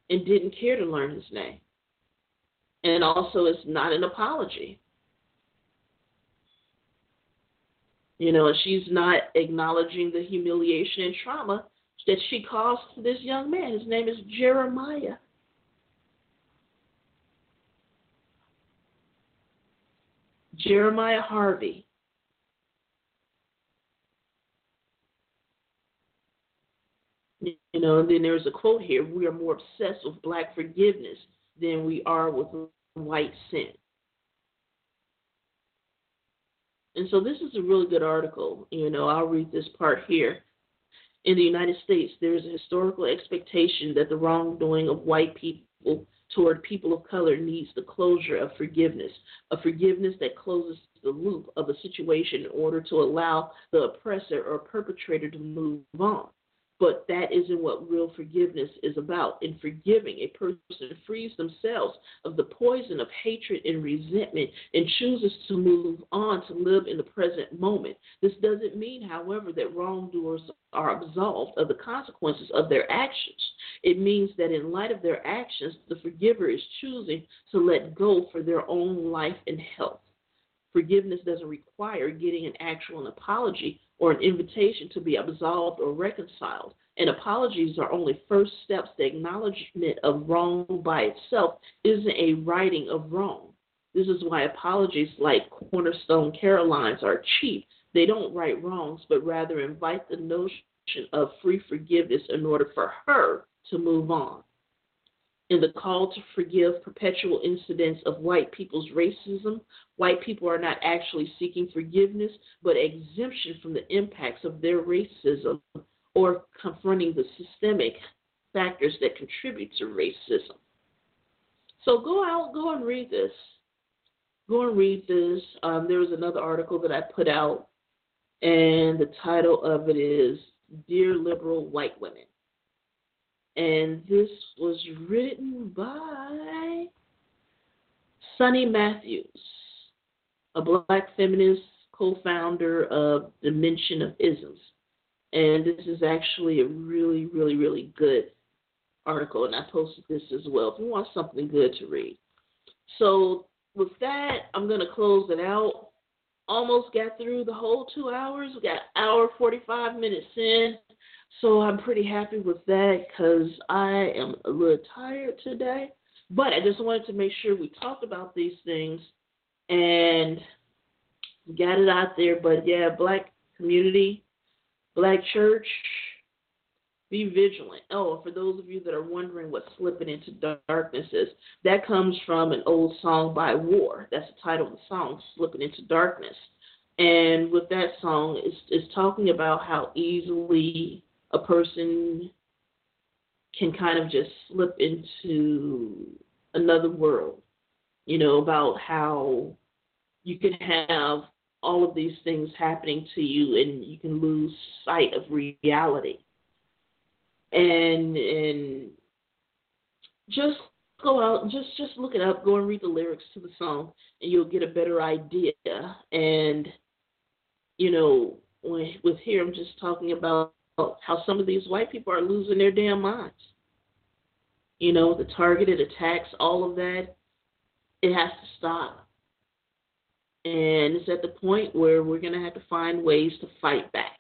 and didn't care to learn his name. And also it's not an apology. You know, she's not acknowledging the humiliation and trauma that she caused this young man. His name is Jeremiah. Jeremiah Harvey. You know, and then there's a quote here we are more obsessed with black forgiveness than we are with white sin. And so this is a really good article. You know, I'll read this part here. In the United States, there is a historical expectation that the wrongdoing of white people toward people of color needs the closure of forgiveness, a forgiveness that closes the loop of a situation in order to allow the oppressor or perpetrator to move on. But that isn't what real forgiveness is about. In forgiving, a person frees themselves of the poison of hatred and resentment and chooses to move on to live in the present moment. This doesn't mean, however, that wrongdoers are absolved of the consequences of their actions. It means that in light of their actions, the forgiver is choosing to let go for their own life and health. Forgiveness doesn't require getting an actual an apology or an invitation to be absolved or reconciled. And apologies are only first steps. The acknowledgement of wrong by itself isn't a righting of wrong. This is why apologies like Cornerstone Carolines are cheap. They don't right wrongs, but rather invite the notion of free forgiveness in order for her to move on. In the call to forgive perpetual incidents of white people's racism, white people are not actually seeking forgiveness, but exemption from the impacts of their racism or confronting the systemic factors that contribute to racism. So go out, go and read this. Go and read this. Um, there was another article that I put out, and the title of it is Dear Liberal White Women and this was written by Sunny Matthews, a black feminist co-founder of Dimension of Isms. And this is actually a really, really, really good article, and I posted this as well if you want something good to read. So with that, I'm going to close it out. Almost got through the whole two hours. We got hour 45 minutes in. So I'm pretty happy with that because I am a little tired today. But I just wanted to make sure we talked about these things and got it out there. But yeah, black community, black church, be vigilant. Oh, for those of you that are wondering what slipping into darkness is, that comes from an old song by War. That's the title of the song, Slipping into Darkness. And with that song, it's, it's talking about how easily a person can kind of just slip into another world. You know, about how you can have all of these things happening to you and you can lose sight of reality. And and just go out just just look it up, go and read the lyrics to the song and you'll get a better idea. And you know, when, with here I'm just talking about how some of these white people are losing their damn minds. You know, the targeted attacks, all of that, it has to stop. And it's at the point where we're going to have to find ways to fight back.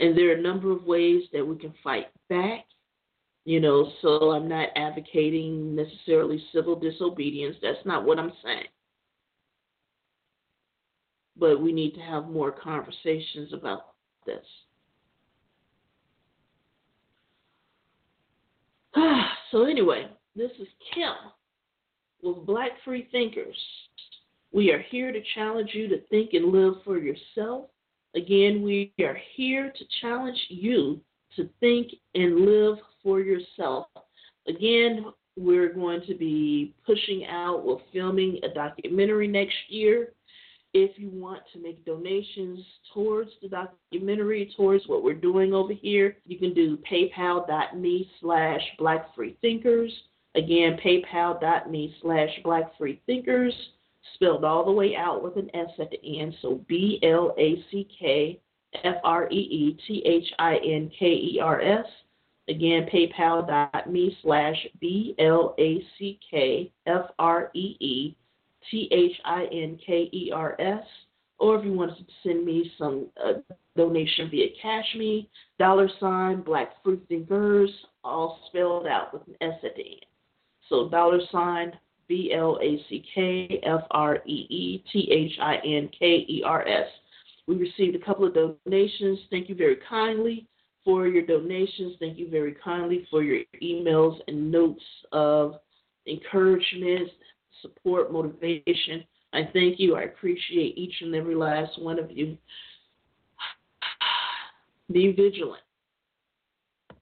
And there are a number of ways that we can fight back. You know, so I'm not advocating necessarily civil disobedience. That's not what I'm saying. But we need to have more conversations about this. So anyway, this is Kim with Black Free Thinkers. We are here to challenge you to think and live for yourself. Again, we are here to challenge you to think and live for yourself. Again, we're going to be pushing out, we're filming a documentary next year if you want to make donations towards the documentary, towards what we're doing over here, you can do paypal.me slash blackfreethinkers. Again, paypal.me slash blackfreethinkers, spelled all the way out with an S at the end. So B L A C K F R E E T H I N K E R S. Again, paypal.me slash B L A C K F R E E T H I N K E R S. or if you wanted to send me some uh, donation via Cash Me, dollar sign Black Free Thinkers, all spelled out with an S at the end. So dollar sign B L A C K F R E E T H I N K E R S. We received a couple of donations. Thank you very kindly for your donations. Thank you very kindly for your emails and notes of encouragement, support, motivation. I thank you. I appreciate each and every last one of you. Be vigilant.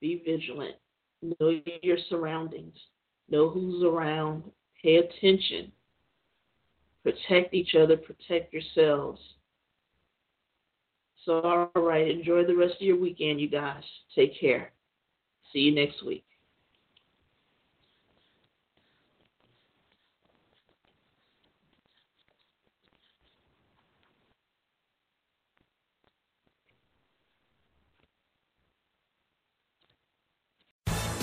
Be vigilant. Know your surroundings. Know who's around. Pay attention. Protect each other. Protect yourselves. So, all right. Enjoy the rest of your weekend, you guys. Take care. See you next week.